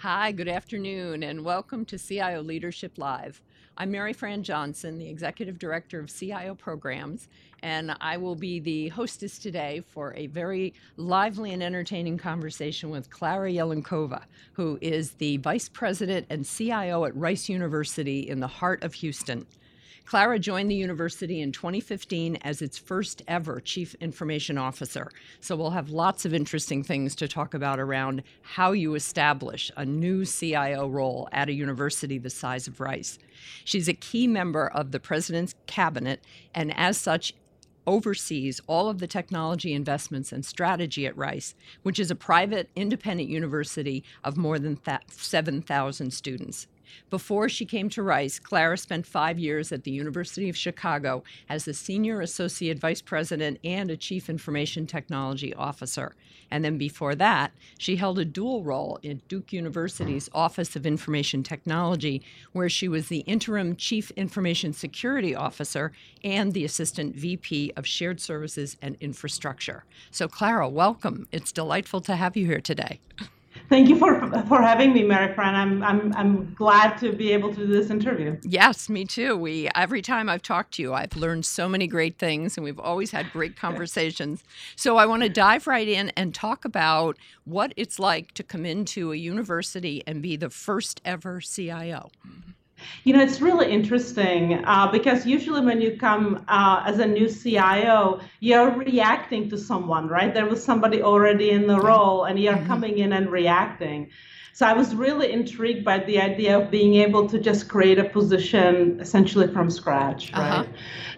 Hi, good afternoon, and welcome to CIO Leadership Live. I'm Maryfran Johnson, the Executive Director of CIO Programs, and I will be the hostess today for a very lively and entertaining conversation with Klara Jelinkova, who is the Vice President and CIO at Rice University in the heart of Houston. Klara joined the university in 2015 as its first ever Chief Information Officer. So we'll have lots of interesting things to talk about around how you establish a new CIO role at a university the size of Rice. She's a key member of the President's Cabinet, and as such, oversees all of the technology investments and strategy at Rice, which is a private independent university of more than 7,000 students. Before she came to Rice, Klara spent five years at the University of Chicago as the Senior Associate Vice President and a Chief Information Technology Officer. And then before that, she held a dual role in Duke University's Office of Information Technology, where she was the Interim Chief Information Security Officer and the Assistant VP of Shared Services and Infrastructure. So, Klara, welcome. It's delightful to have you here today. Thank you for for having me, Maryfran. I'm I'm I'm glad to be able to do this interview. Yes, me too. We every time I've talked to you, I've learned so many great things, and we've always had great conversations. so I want to dive right in and talk about what it's like to come into a university and be the first ever CIO. Mm-hmm. You know, it's really interesting uh, because usually when you come uh, as a new CIO, you're reacting to someone, right? There was somebody already in the role, and you're mm-hmm. coming in and reacting. So I was really intrigued by the idea of being able to just create a position essentially from scratch, uh-huh. right?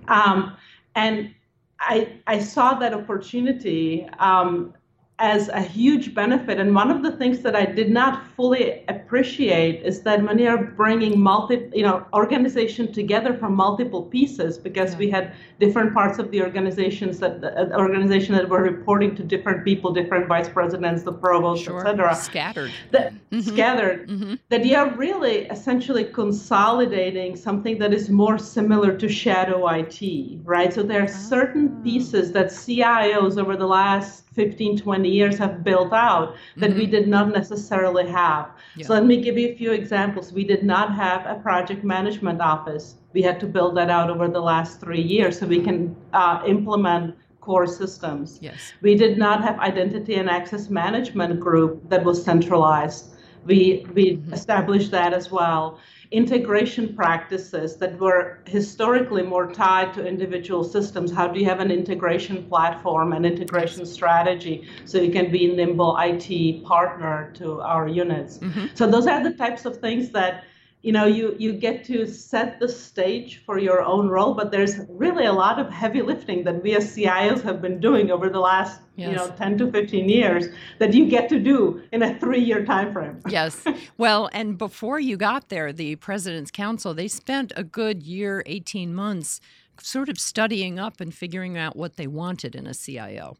Uh-huh. Um, and I, I saw that opportunity um, as a huge benefit. And one of the things that I did not fully appreciate is that when you're bringing multi, you know, organization together from multiple pieces, because yeah. we had different parts of the organizations that the uh, organization that were reporting to different people, different vice presidents, the provost, sure. etc. Scattered. That, mm-hmm. Scattered. Mm-hmm. That you're really essentially consolidating something that is more similar to shadow IT, right? So there are certain ah. pieces that CIOs over the last 15, 20 years have built out that mm-hmm. we did not necessarily have. Yeah. So let me give you a few examples. We did not have a project management office. We had to build that out over the last three years so we can uh, implement core systems. Yes. We did not have identity and access management group that was centralized. We, we mm-hmm. established that as well integration practices that were historically more tied to individual systems. How do you have an integration platform and integration strategy so you can be a nimble IT partner to our units? Mm-hmm. So those are the types of things that you know you you get to set the stage for your own role but there's really a lot of heavy lifting that we as cios have been doing over the last yes. you know 10 to 15 years that you get to do in a three year time frame yes. Well and before you got there the president's council they spent a good year 18 months sort of studying up and figuring out what they wanted in a cio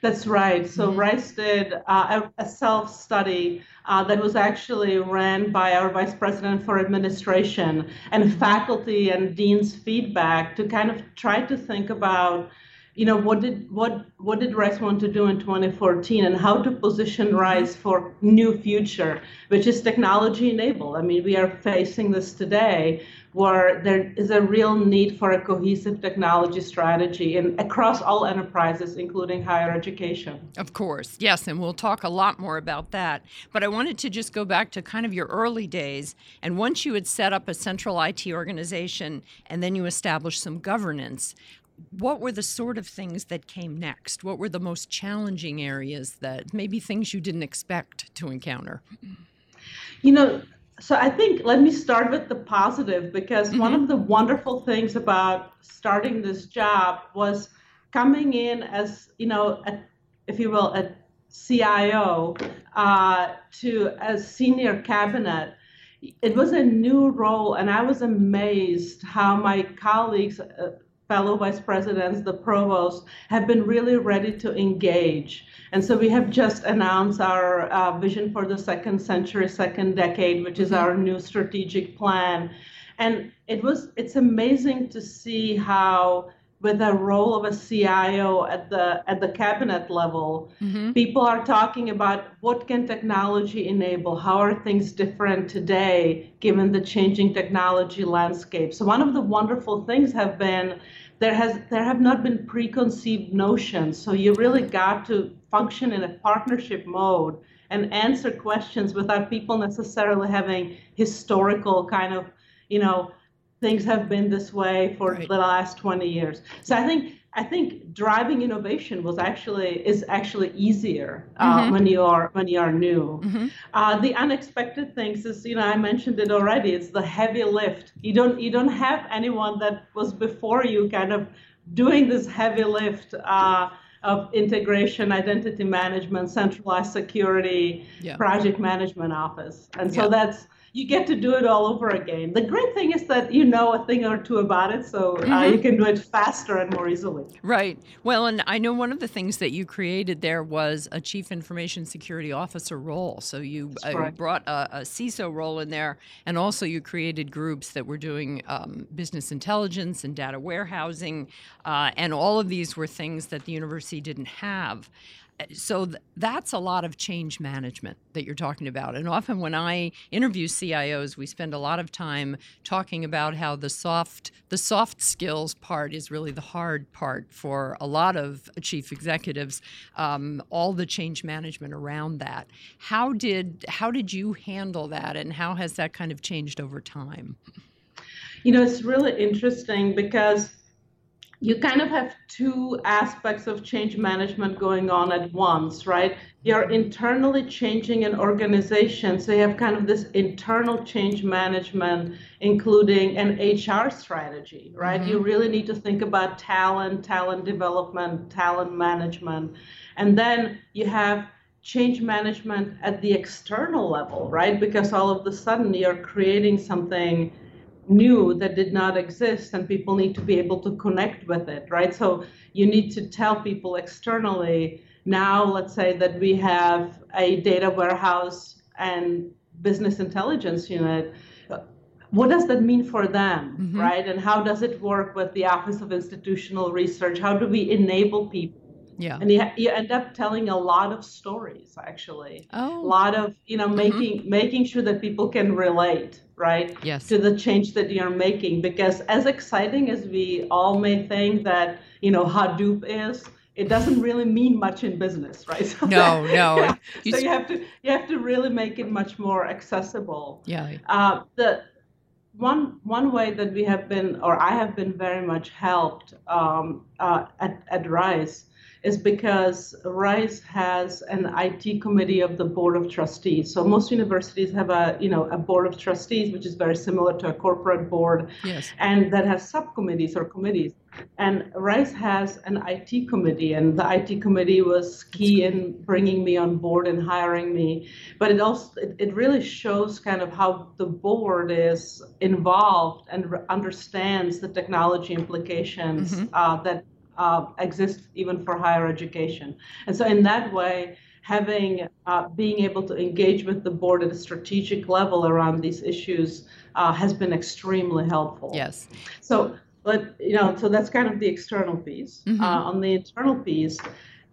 that's right. So mm-hmm. Rice did uh, a, a self study uh, that was actually ran by our vice president for administration and faculty and dean's feedback to kind of try to think about you know what did what what did rice want to do in 2014 and how to position mm-hmm. rice for new future which is technology enabled i mean we are facing this today where there is a real need for a cohesive technology strategy in, across all enterprises, including higher education. Of course, yes, and we'll talk a lot more about that. But I wanted to just go back to kind of your early days. And once you had set up a central IT organization and then you established some governance, what were the sort of things that came next? What were the most challenging areas that maybe things you didn't expect to encounter? You know, so I think let me start with the positive because mm-hmm. one of the wonderful things about starting this job was coming in as you know, a, if you will, a CIO uh, to a senior cabinet. It was a new role, and I was amazed how my colleagues, uh, fellow vice presidents, the provost, have been really ready to engage. And so we have just announced our uh, vision for the second century, second decade, which is our new strategic plan. And it was it's amazing to see how with the role of a CIO at the at the cabinet level. Mm-hmm. People are talking about what can technology enable? How are things different today given the changing technology landscape? So one of the wonderful things have been there has there have not been preconceived notions. So you really got to function in a partnership mode and answer questions without people necessarily having historical kind of, you know, things have been this way for right. the last 20 years. So I think I think driving innovation was actually is actually easier uh, mm-hmm. when you are when you are new. Mm-hmm. Uh, the unexpected things is you know I mentioned it already. It's the heavy lift. You don't you don't have anyone that was before you kind of doing this heavy lift. Uh, of integration, identity management, centralized security, yeah. project management office. And so yeah. that's you get to do it all over again. The great thing is that you know a thing or two about it, so uh, mm-hmm. you can do it faster and more easily. Right. Well, and I know one of the things that you created there was a chief information security officer role. So you, uh, right. brought a, a, CISO role in there, and also you created groups that were doing um, business intelligence and data warehousing, uh, and all of these were things that the university didn't have so th- that's a lot of change management that you're talking about. And often when i interview cios we spend a lot of time talking about how the soft the soft skills part is really the hard part for a lot of chief executives um, all the change management around that. How did how did you handle that and how has that kind of changed over time? You know it's really interesting because you kind of have two aspects of change management going on at once, right? You're internally changing an organization, so you have kind of this internal change management, including an HR strategy, right? Mm-hmm. You really need to think about talent, talent development, talent management. And then you have change management at the external level, right? Because all of a sudden you're creating something new that did not exist and people need to be able to connect with it right? So you need to tell people externally now let's say that we have a data warehouse and business intelligence unit what does that mean for them mm-hmm. right? And how does it work with the office of institutional research? How do we enable people yeah and you, you end up telling a lot of stories actually oh. a lot of you know mm-hmm. making mm-hmm. making sure that people can relate right yes to the change that you're making because as exciting as we all may think that you know hadoop is it doesn't really mean much in business right so no that, no yeah. you so you have to you have to really make it much more accessible yeah uh, the one one way that we have been or i have been very much helped um, uh, at, at rice is because Rice has an IT committee of the board of trustees. So most universities have a you know a board of trustees, which is very similar to a corporate board, yes. and that has subcommittees or committees. And Rice has an IT committee, and the IT committee was key in bringing me on board and hiring me. But it also it, it really shows kind of how the board is involved and re- understands the technology implications mm-hmm. uh, that uh, exists even for higher education. And so, in that way, having uh, being able to engage with the board at a strategic level around these issues uh, has been extremely helpful. Yes. So, but you know, so that's kind of the external piece. Mm-hmm. Uh, on the internal piece.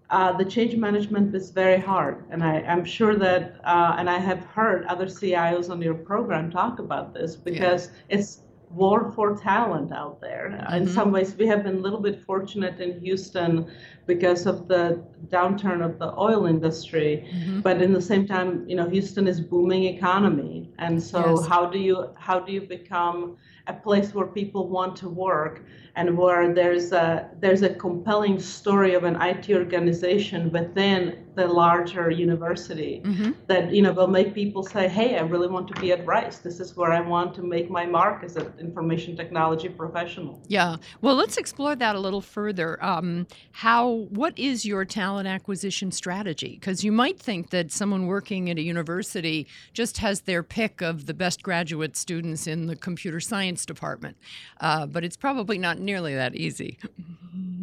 Uh, the change management is very hard, and I, am sure that, uh, and I have heard other CIOs on your program talk about this because yeah. it's war for talent out there. Mm-hmm. In some ways, we have been a little bit fortunate in Houston because of the downturn of the oil industry. Mm-hmm. But in the same time, you know, Houston is booming economy, and so yes. how do you how do you become a place where people want to work and where there's a there's a compelling story of an IT organization within the larger university mm-hmm. that you know will make people say, "Hey, I really want to be at Rice. This is where I want to make my mark as an information technology professional." Yeah. Well, let's explore that a little further. Um, how what is your talent acquisition strategy? Because you might think that someone working at a university just has their pick of the best graduate students in the computer science department, uh, but it's probably not nearly that easy.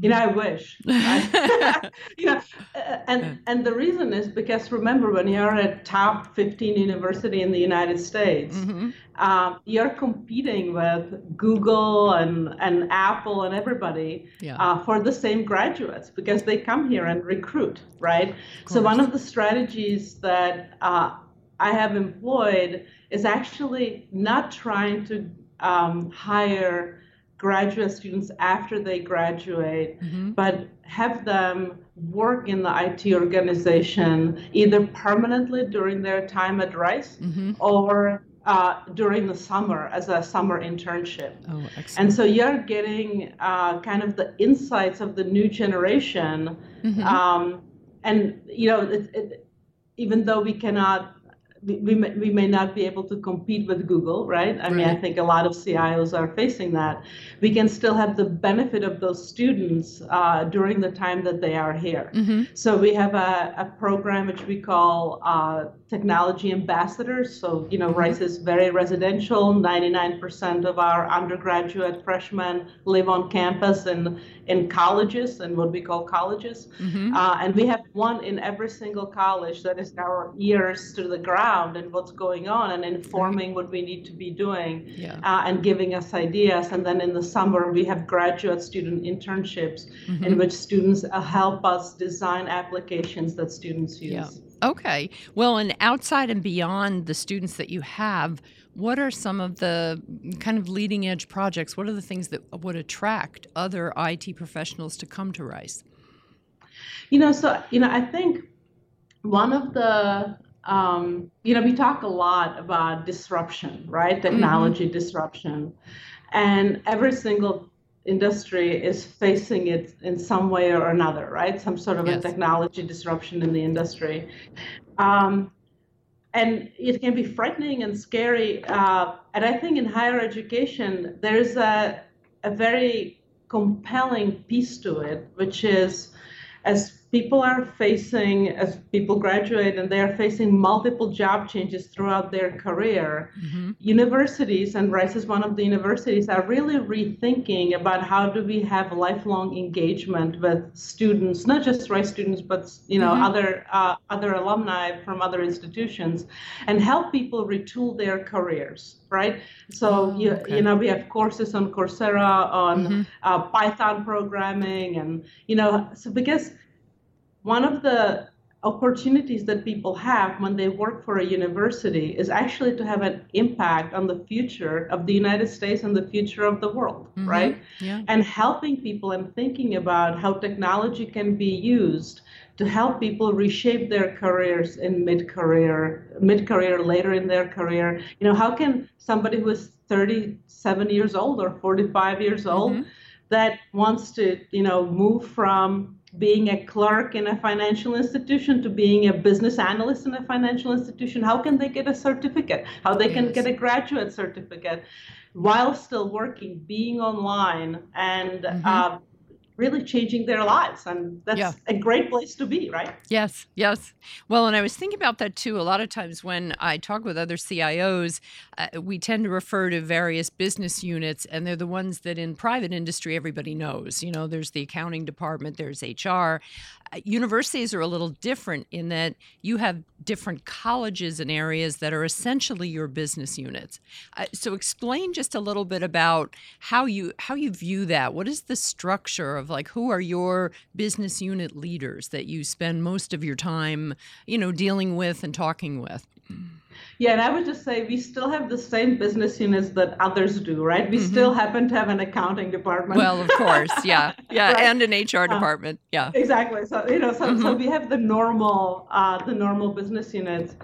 You know, I wish. you know, and and the reason is because remember when you're a top 15 university in the United States, mm-hmm. Um, you're competing with with Google and, and Apple and everybody Yeah. uh, for the same graduates because they come here and recruit, right? So one of the strategies that uh, I have employed is actually not trying to um, hire graduate students after they graduate, Mhm. but have them work in the IT organization either permanently during their time at Rice Mhm. or uh, during the summer as a summer internship. Oh, excellent. And so you're getting uh, kind of the insights of the new generation. Mhm. Um, and, you know, it, it, even though we cannot, we, may, we may not be able to compete with Google, right? I mean, I think a lot of CIOs are facing that. We can still have the benefit of those students uh, during the time that they are here. Mhm. So we have a, a program which we call uh, technology ambassadors. So, you know, Mhm. Rice is very residential. 99% of our undergraduate freshmen live on campus and in colleges and what we call colleges. Mhm. Uh, and we have one in every single college that is our ears to the ground and what's going on and informing what we need to be doing Yeah. uh, and giving us ideas. And then in the summer, we have graduate student internships Mhm. in which students uh, help us design applications that students use. Yeah. Okay. Well, and outside and beyond the students that you have, what are some of the kind of leading edge projects? What are the things that would attract other IT professionals to come to Rice? You know, so, you know, I think one of the, um, you know, we talk a lot about disruption, right? Technology disruption. And every single industry is facing it in some way or another, right? Some sort of Yes. a technology disruption in the industry. Um, and it can be frightening and scary. Uh, and I think in higher education, there's a, a very compelling piece to it, which is as people are facing, as people graduate and they are facing multiple job changes throughout their career, Mhm. universities, and Rice is one of the universities, are really rethinking about how do we have lifelong engagement with students, not just Rice students, but you know Mhm. other uh, other alumni from other institutions, and help people retool their careers. Right. So Oh, you okay. you know we have courses on Coursera on Mhm. uh, Python programming, and you know so because one of the opportunities that people have when they work for a university is actually to have an impact on the future of the United States and the future of the world, Mhm. right? Yeah. And helping people and thinking about how technology can be used to help people reshape their careers in mid-career, mid-career, later in their career. You know, how can somebody who is 37 years old or 45 years old Mhm. that wants to, you know, move from being a clerk in a financial institution to being a business analyst in a financial institution how can they get a certificate how they can get a graduate certificate while still working being online and Mhm. uh, really changing their lives and that's Yeah. a great place to be right Yes, yes. Well, and I was thinking about that too. A lot of times when I talk with other CIOs, uh, we tend to refer to various business units, and they're the ones that in private industry everybody knows. You know, there's the accounting department, there's HR. Uh, universities are a little different in that you have different colleges and areas that are essentially your business units. Uh, so, explain just a little bit about how you how you view that. What is the structure of like who are your business unit leaders that you spend most of your time, you know, dealing with and talking with? Yeah, and I would just say we still have the same business units that others do, right? We Mhm. still happen to have an accounting department. Well, of course, yeah, yeah, Right. and an HR department, yeah. exactly. So you know, so, so Mhm. we have the normal, uh, the normal business units,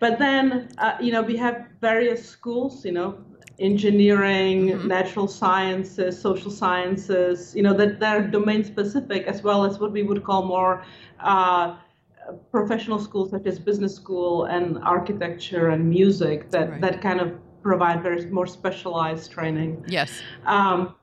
but then uh, you know we have various schools. You know, engineering, Mhm. natural sciences, social sciences. You know that they're domain specific as well as what we would call more. Uh, professional schools such as business school and architecture and music that, Right. that kind of provide very more specialized training. Yes. Um,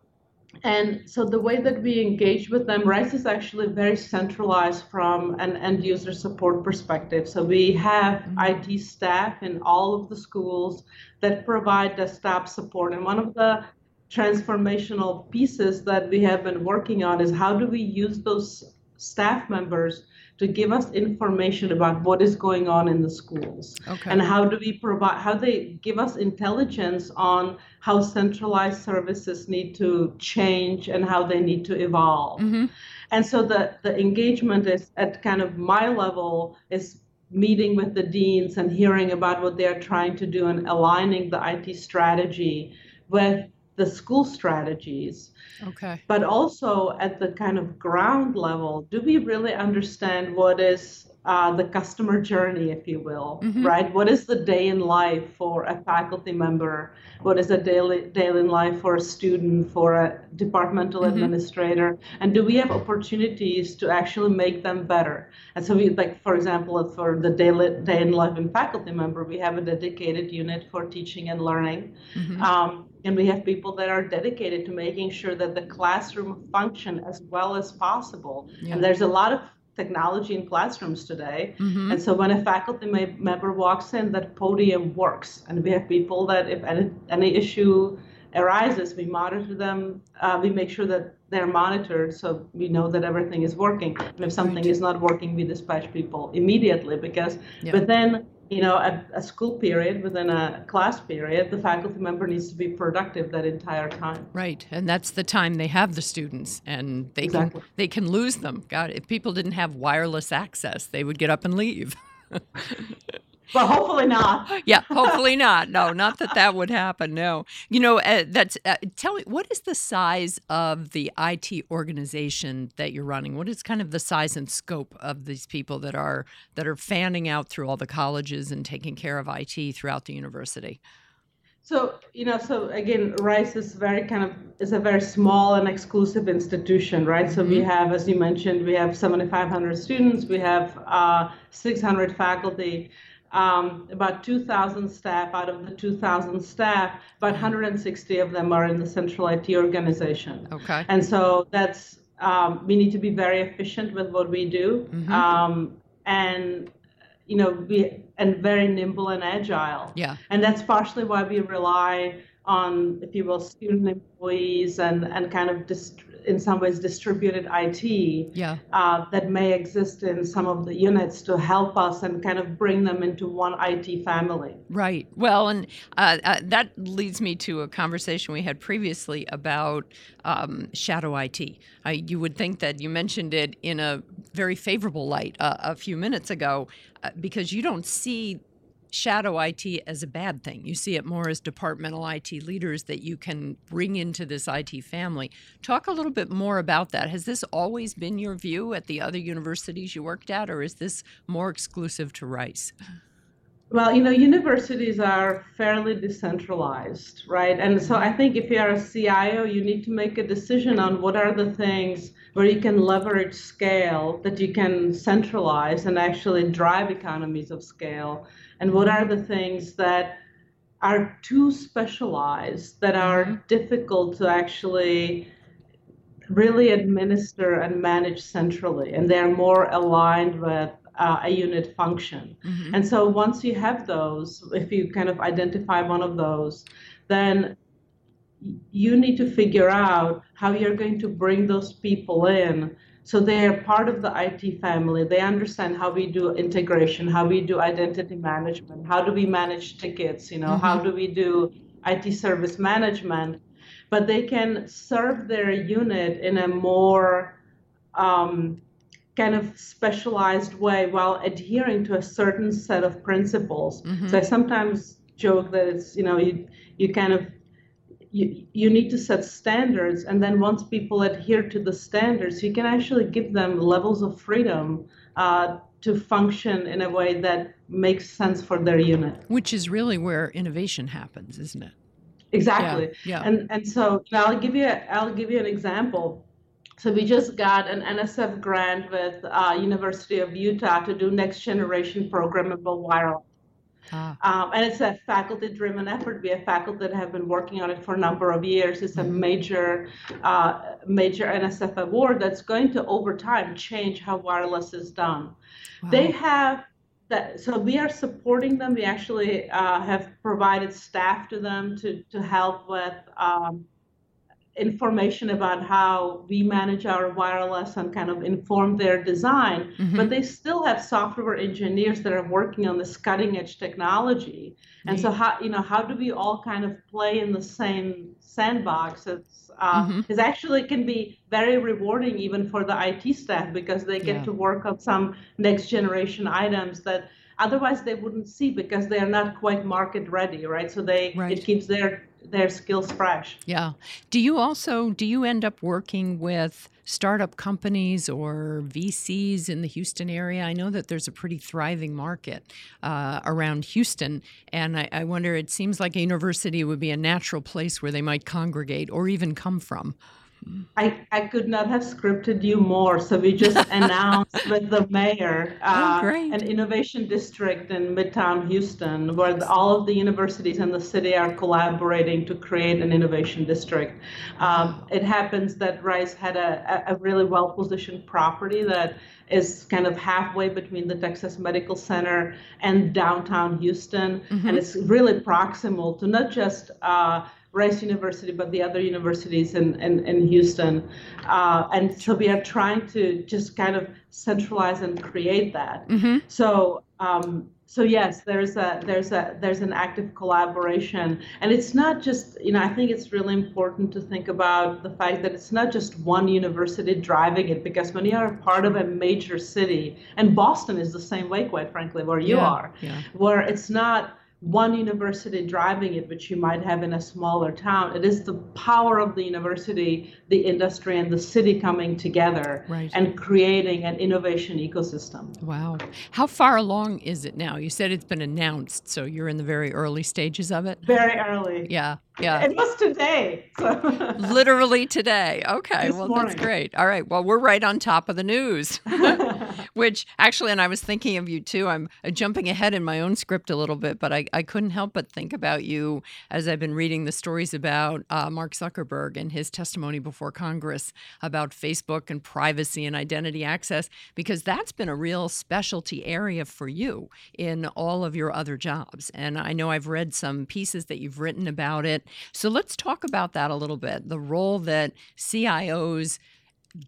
and so the way that we engage with them, Rice is actually very centralized from an end user support perspective. So we have Mhm. IT staff in all of the schools that provide desktop support. And one of the transformational pieces that we have been working on is how do we use those staff members to give us information about what is going on in the schools. Okay. and how do we provide how they give us intelligence on how centralized services need to change and how they need to evolve. Hmm and so the the engagement is at kind of my level is meeting with the deans and hearing about what they're trying to do and aligning the IT strategy with the school strategies Okay. but also at the kind of ground level, do we really understand what is uh, the customer journey, if you will, Mhm. right? What is the day in life for a faculty member? What is a daily day in life for a student, for a departmental Mhm. administrator? And do we have opportunities to actually make them better? And so, we like, for example, for the daily day in life in faculty member, we have a dedicated unit for teaching and learning. hmm Um, and we have people that are dedicated to making sure that the classroom function as well as possible. Yeah. And there's a lot of technology in classrooms today. hmm And so when a faculty member walks in, that podium works. And we have people that if any, any issue arises, we monitor them. Uh, we make sure that they're monitored so we know that everything is working. And if something Right. is not working, we dispatch people immediately because Yeah. within you know a, a school period, within a class period, the faculty member needs to be productive that entire time. Right, and that's the time they have the students, and they Exactly. can they can lose them. God, if people didn't have wireless access, they would get up and leave. But hopefully not. yeah, hopefully not. No, not that that would happen. No, you know, uh, that's uh, tell me what is the size of the IT organization that you're running? What is kind of the size and scope of these people that are that are fanning out through all the colleges and taking care of IT throughout the university? So you know, so again, Rice is very kind of is a very small and exclusive institution, right? So we have, as you mentioned, we have 7,500 students, we have uh, 600 faculty, um, about 2,000 staff. Out of the 2,000 staff, about 160 of them are in the central IT organization. Okay. And so that's um, we need to be very efficient with what we do, Mhm. um, and you know, we and very nimble and agile. Yeah. And that's partially why we rely on, if you will, student employees and and kind of in some ways distributed IT Yeah. uh, that may exist in some of the units to help us and kind of bring them into one IT family. Right. Well, and uh, uh, that leads me to a conversation we had previously about um, shadow IT. I, you would think that you mentioned it in a very favorable light uh, a few minutes ago uh, because you don't see shadow IT as a bad thing. You see it more as departmental IT leaders that you can bring into this IT family. Talk a little bit more about that. Has this always been your view at the other universities you worked at, or is this more exclusive to Rice? Well, you know, universities are fairly decentralized, right? And so I think if you're a CIO, you need to make a decision on what are the things where you can leverage scale that you can centralize and actually drive economies of scale, and what are the things that are too specialized that are mm-hmm. difficult to actually really administer and manage centrally, and they're more aligned with uh, a unit function. Mhm. And so once you have those, if you kind of identify one of those, then you need to figure out how you're going to bring those people in so they are part of the IT family. They understand how we do integration, how we do identity management, how do we manage tickets, you know, how do we do IT service management. But they can serve their unit in a more um, kind of specialized way while adhering to a certain set of principles. Mhm. So I sometimes joke that it's, you know, you, you kind of you, you need to set standards and then once people adhere to the standards you can actually give them levels of freedom uh, to function in a way that makes sense for their unit Which is really where innovation happens, isn't it? exactly Yeah. and and so I'll give you I'll give you an example. So we just got an NSF grant with uh, University of Utah to do next generation programmable wireless. Ah, Um, and it's a faculty-driven effort. We have faculty that have been working on it for a number of years. It's a major, uh, major NSF award that's going to, over time, change how wireless is done. wow. They have that, so we are supporting them. We actually uh, have provided staff to them to, to help with um, information about how we manage our wireless and kind of inform their design, mm-hmm. but they still have software engineers that are working on this cutting edge technology. And mm-hmm. so how you know how do we all kind of play in the same sandbox? It's uh, mm-hmm. it actually can be very rewarding even for the IT staff because they get yeah. to work on some next generation items that otherwise they wouldn't see because they are not quite market ready right so they right. it keeps their their skills fresh. Yeah. Do you also do you end up working with startup companies or VCs in the Houston area? I know that there's a pretty thriving market uh, around Houston, and I, I wonder. It seems like a university would be a natural place where they might congregate or even come from. I, I could not have scripted you more. So we just announced with the mayor oh, uh, oh, an innovation district in Midtown Houston, where the, all of the universities in the city are collaborating to create an innovation district. Um, it happens that Rice had a, a really well positioned property that is kind of halfway between the Texas Medical Center and downtown Houston, mm-hmm. and it's really proximal to not just uh, Rice University, but the other universities in, in, in Houston. Uh, and so we are trying to just kind of centralize and create that. Mm-hmm. So um, so yes, there's a there's a there's an active collaboration, and it's not just you know I think it's really important to think about the fact that it's not just one university driving it because when you are part of a major city, and Boston is the same way, quite frankly, where you yeah, are, yeah. where it's not one university driving it, which you might have in a smaller town. It is the power of the university, the industry, and the city coming together right. and creating an innovation ecosystem. Wow. How far along is it now? You said it's been announced, so you're in the very early stages of it? Very early. Yeah. Yeah. It was today. So. Literally today. Okay. This well, morning. that's great. All right. Well, we're right on top of the news, which actually, and I was thinking of you too. I'm uh, jumping ahead in my own script a little bit, but I, I couldn't help but think about you as I've been reading the stories about uh, Mark Zuckerberg and his testimony before Congress about Facebook and privacy and identity access, because that's been a real specialty area for you in all of your other jobs. And I know I've read some pieces that you've written about it. So let's talk about that a little bit the role that CIOs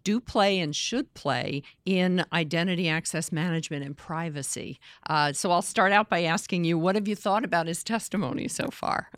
do play and should play in identity access management and privacy. Uh, so I'll start out by asking you what have you thought about his testimony so far?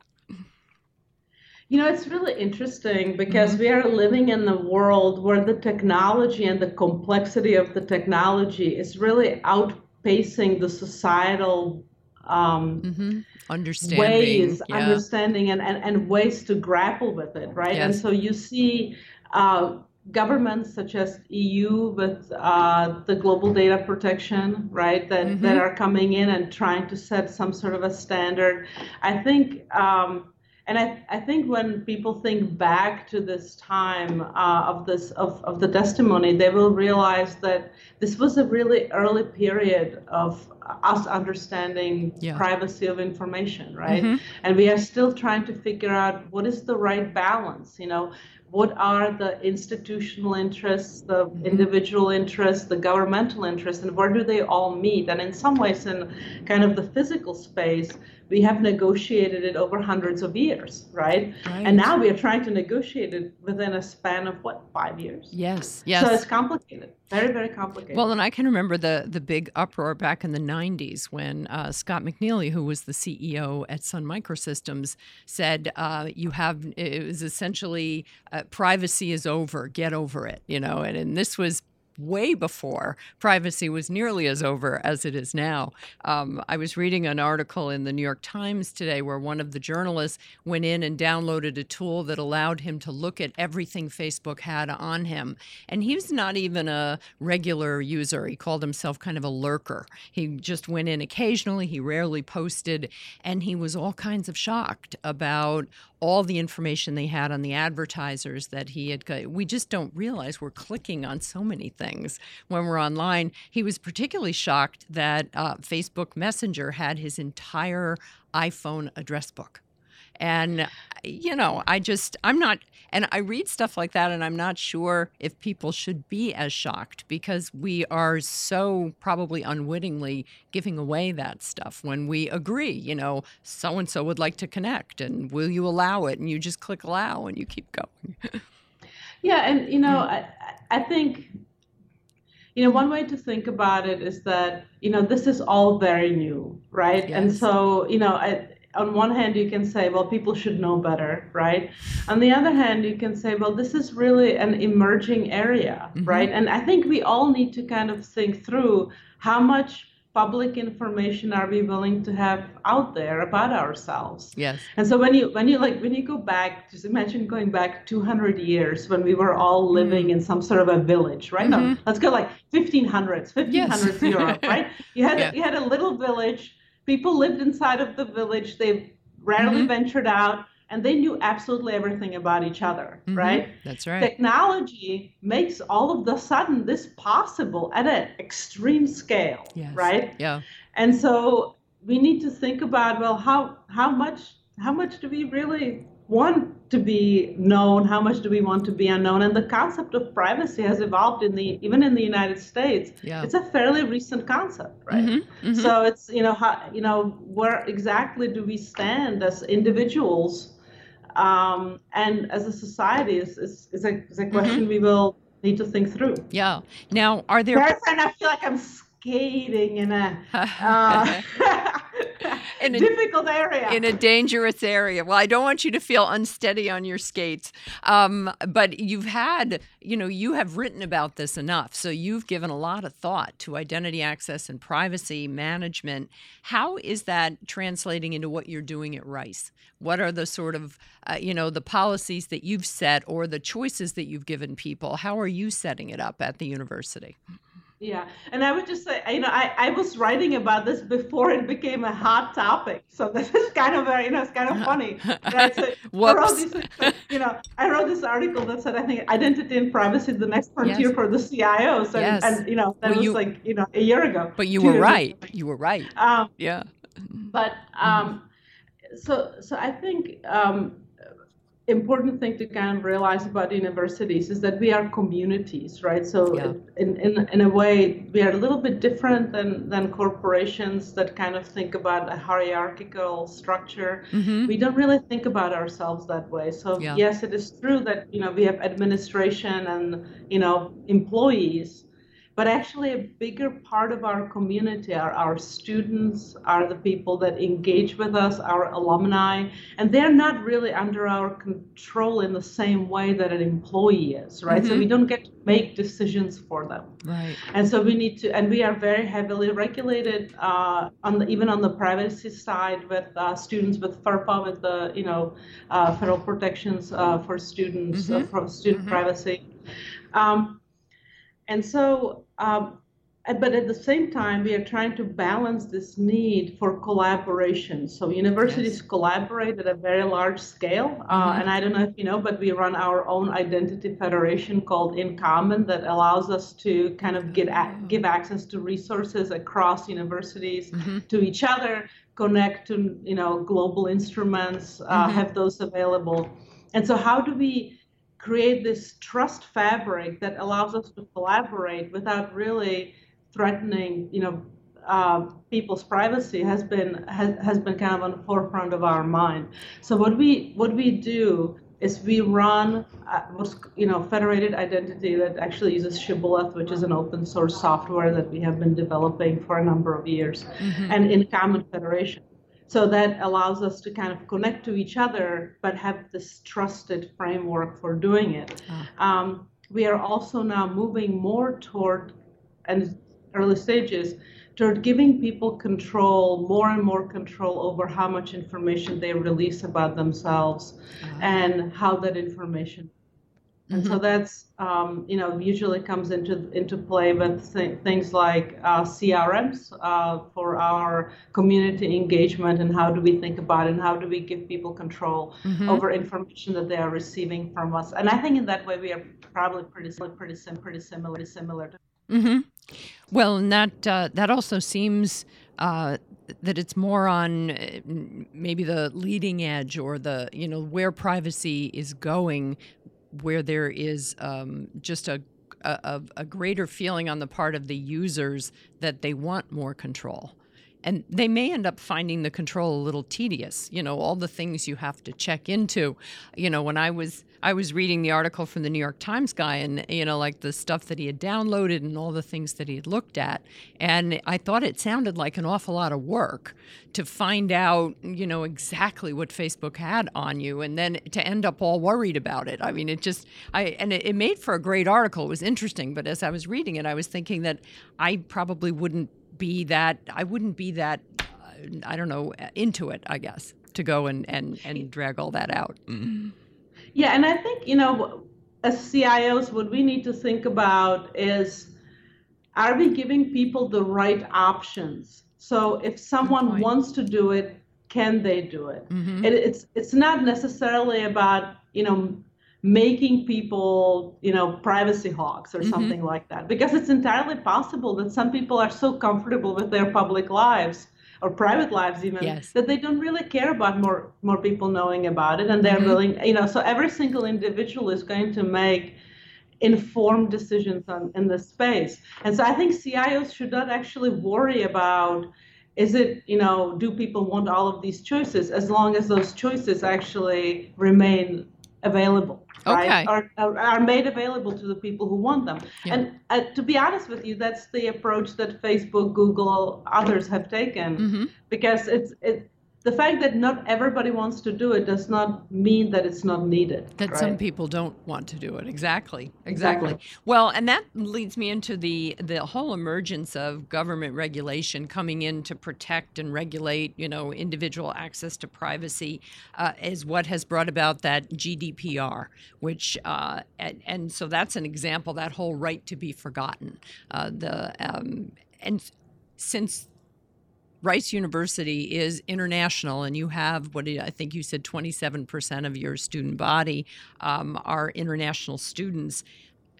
You know, it's really interesting because mm-hmm. we are living in a world where the technology and the complexity of the technology is really outpacing the societal um, mm-hmm. understanding ways, yeah. understanding, and, and, and ways to grapple with it, right? Yes. And so you see uh, governments such as EU with uh, the global data protection, right, that, mm-hmm. that are coming in and trying to set some sort of a standard. I think. Um, and I, I think when people think back to this time uh, of this of, of the testimony, they will realize that this was a really early period of us understanding yeah. privacy of information, right? Mm-hmm. And we are still trying to figure out what is the right balance. You know, what are the institutional interests, the mm-hmm. individual interests, the governmental interests, and where do they all meet? And in some ways, in kind of the physical space, we have negotiated it over hundreds of years, right? right? And now we are trying to negotiate it within a span of what, five years? Yes, yes. So it's complicated, very, very complicated. Well, and I can remember the the big uproar back in the '90s when uh, Scott McNealy, who was the CEO at Sun Microsystems, said, uh, "You have it was essentially uh, privacy is over, get over it," you know, and, and this was way before privacy was nearly as over as it is now. Um, I was reading an article in the New York Times today where one of the journalists went in and downloaded a tool that allowed him to look at everything Facebook had on him. And he was not even a regular user. He called himself kind of a lurker. He just went in occasionally, he rarely posted, and he was all kinds of shocked about all the information they had on the advertisers that he had. We just don't realize we're clicking on so many things when we're online. He was particularly shocked that uh, Facebook Messenger had his entire iPhone address book And, you know, I just, I'm not, and I read stuff like that, and I'm not sure if people should be as shocked because we are so probably unwittingly giving away that stuff when we agree, you know, so and so would like to connect, and will you allow it? And you just click allow and you keep going. yeah, and, you know, mm. I, I think you know one way to think about it is that you know this is all very new right yes. and so you know I, on one hand you can say well people should know better right on the other hand you can say well this is really an emerging area mm-hmm. right and i think we all need to kind of think through how much public information are we willing to have out there about ourselves yes and so when you when you like when you go back just imagine going back 200 years when we were all living mm. in some sort of a village right mm-hmm. no let's go like 1500s 1500s yes. europe right you had yeah. you had a little village people lived inside of the village they rarely mm-hmm. ventured out and they knew absolutely everything about each other, mm-hmm. right? That's right. Technology makes all of the sudden this possible at an extreme scale, yes. right? Yeah. And so we need to think about well, how how much how much do we really want to be known? How much do we want to be unknown? And the concept of privacy has evolved in the even in the United States. Yeah. It's a fairly recent concept, right? Mm-hmm. Mm-hmm. So it's you know how you know where exactly do we stand as individuals um, and as a society is, is, is, a, is a question mm-hmm. we will need to think through. Yeah. Now, are there? And I feel like I'm skating in a, uh, in a difficult area, in a dangerous area. Well, I don't want you to feel unsteady on your skates, um, but you've had, you know, you have written about this enough, so you've given a lot of thought to identity access and privacy management. How is that translating into what you're doing at Rice? What are the sort of, uh, you know, the policies that you've set or the choices that you've given people? How are you setting it up at the university? Yeah, and I would just say, you know, I, I was writing about this before it became a hot topic, so this is kind of very, you know, it's kind of funny. Right? So I wrote this, you know, I wrote this article that said, I think identity and privacy the next frontier yes. for the CIOs, and, yes. and you know, that well, was you, like, you know, a year ago. But you were right. Ago. You were right. Um, yeah. But um, mm-hmm. so so I think um, important thing to kind of realize about universities is that we are communities, right? So yeah. in, in, in a way, we are a little bit different than, than corporations that kind of think about a hierarchical structure. Mm-hmm. We don't really think about ourselves that way. So yeah. yes, it is true that, you know, we have administration and, you know, employees, but actually a bigger part of our community are our students are the people that engage with us our alumni and they're not really under our control in the same way that an employee is right mm-hmm. so we don't get to make decisions for them right and so we need to and we are very heavily regulated uh, on the, even on the privacy side with uh, students with FERPA with the you know uh, federal protections uh, for students uh, mm-hmm. for student mm-hmm. privacy um, and so, um, but at the same time, we are trying to balance this need for collaboration. So universities yes. collaborate at a very large scale. Uh, mm-hmm. And I don't know if you know, but we run our own identity federation called InCommon that allows us to kind of get a- oh. give access to resources across universities mm-hmm. to each other, connect to you know global instruments, uh, mm-hmm. have those available. And so, how do we create this trust fabric that allows us to collaborate without really threatening, you know, uh, people's privacy has been has, has been kind of on the forefront of our mind. So what we what we do is we run uh, what's you know federated identity that actually uses Shibboleth, which is an open source software that we have been developing for a number of years, mm-hmm. and InCommon federation. So that allows us to kind of connect to each other, but have this trusted framework for doing it. Ah. Um, we are also now moving more toward, and early stages, toward giving people control, more and more control over how much information they release about themselves ah. and how that information and mm-hmm. so that's um, you know usually comes into into play with th- things like uh, CRMs uh, for our community engagement and how do we think about it and how do we give people control mm-hmm. over information that they are receiving from us. And I think in that way we are probably pretty pretty sim- pretty similar similar. To- mm-hmm. Well, and that uh, that also seems uh, that it's more on uh, maybe the leading edge or the you know where privacy is going, where there is um, just a, a a greater feeling on the part of the users that they want more control and they may end up finding the control a little tedious you know all the things you have to check into. You know when i was i was reading the article from the new york times guy and you know like the stuff that he had downloaded and all the things that he had looked at and i thought it sounded like an awful lot of work to find out you know exactly what facebook had on you and then to end up all worried about it. I mean it just i and it, it made for a great article. It was interesting but as i was reading it i was thinking that i probably wouldn't be that I wouldn't be that uh, I don't know into it I guess to go and and and drag all that out. Mm-hmm. Yeah, and I think you know as CIOs what we need to think about is are we giving people the right options? So if someone wants to do it, can they do it? Mm-hmm. it? It's it's not necessarily about you know making people, you know, privacy hawks or mm-hmm. something like that. Because it's entirely possible that some people are so comfortable with their public lives or private lives even yes. that they don't really care about more more people knowing about it and they're mm-hmm. willing, you know, so every single individual is going to make informed decisions on, in this space. And so I think CIOs should not actually worry about is it, you know, do people want all of these choices as long as those choices actually remain available right? Are, are made available to the people who want them. Yeah. And uh, to be honest with you, that's the approach that Facebook, Google, others have taken mm-hmm. because it's it, the fact that not everybody wants to do it does not mean that it's not needed. That right? some people don't want to do it. Exactly. exactly. Exactly. Well, and that leads me into the the whole emergence of government regulation coming in to protect and regulate, you know, individual access to privacy, uh, is what has brought about that GDPR, which uh, and, and, so that's an example. That whole right to be forgotten. Uh, the um, and since Rice University is international, and you have what I think you said 27% of your student body um, are international students.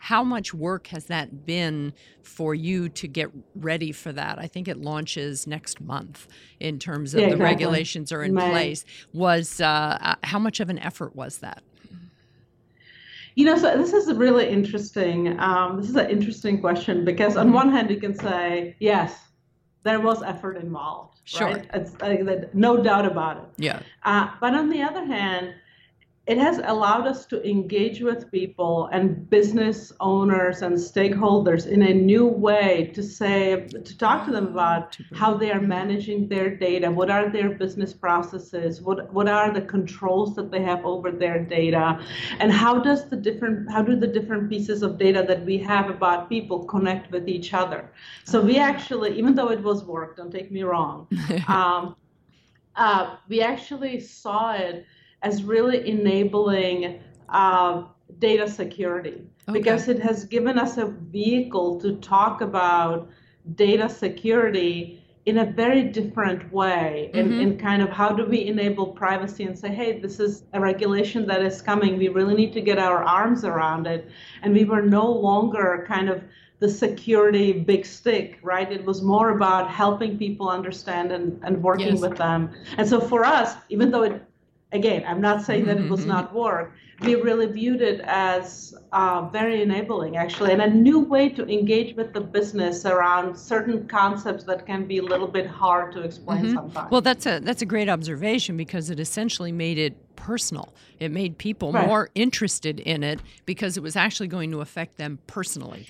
How much work has that been for you to get ready for that? I think it launches next month in terms of yeah, the exactly. regulations are in place. Was uh, uh, how much of an effort was that? You know, so this is really interesting. Um, this is an interesting question because on mm-hmm. one hand you can say yes, there was effort involved. Sure. Right? It's, uh, no doubt about it. Yeah. Uh, but on the other hand, it has allowed us to engage with people and business owners and stakeholders in a new way to say to talk to them about how they are managing their data what are their business processes what what are the controls that they have over their data and how does the different how do the different pieces of data that we have about people connect with each other? So we actually even though it was work don't take me wrong um, uh, we actually saw it as really enabling uh, data security okay. because it has given us a vehicle to talk about data security in a very different way in, mm-hmm. in kind of how do we enable privacy and say hey this is a regulation that is coming we really need to get our arms around it and we were no longer kind of the security big stick right it was more about helping people understand and, and working yes. with them and so for us even though it again, I'm not saying that it was mm-hmm. not work. We really viewed it as uh, very enabling, actually, and a new way to engage with the business around certain concepts that can be a little bit hard to explain mm-hmm. sometimes. Well, that's a that's a great observation because it essentially made it personal. It made people right. more interested in it because it was actually going to affect them personally.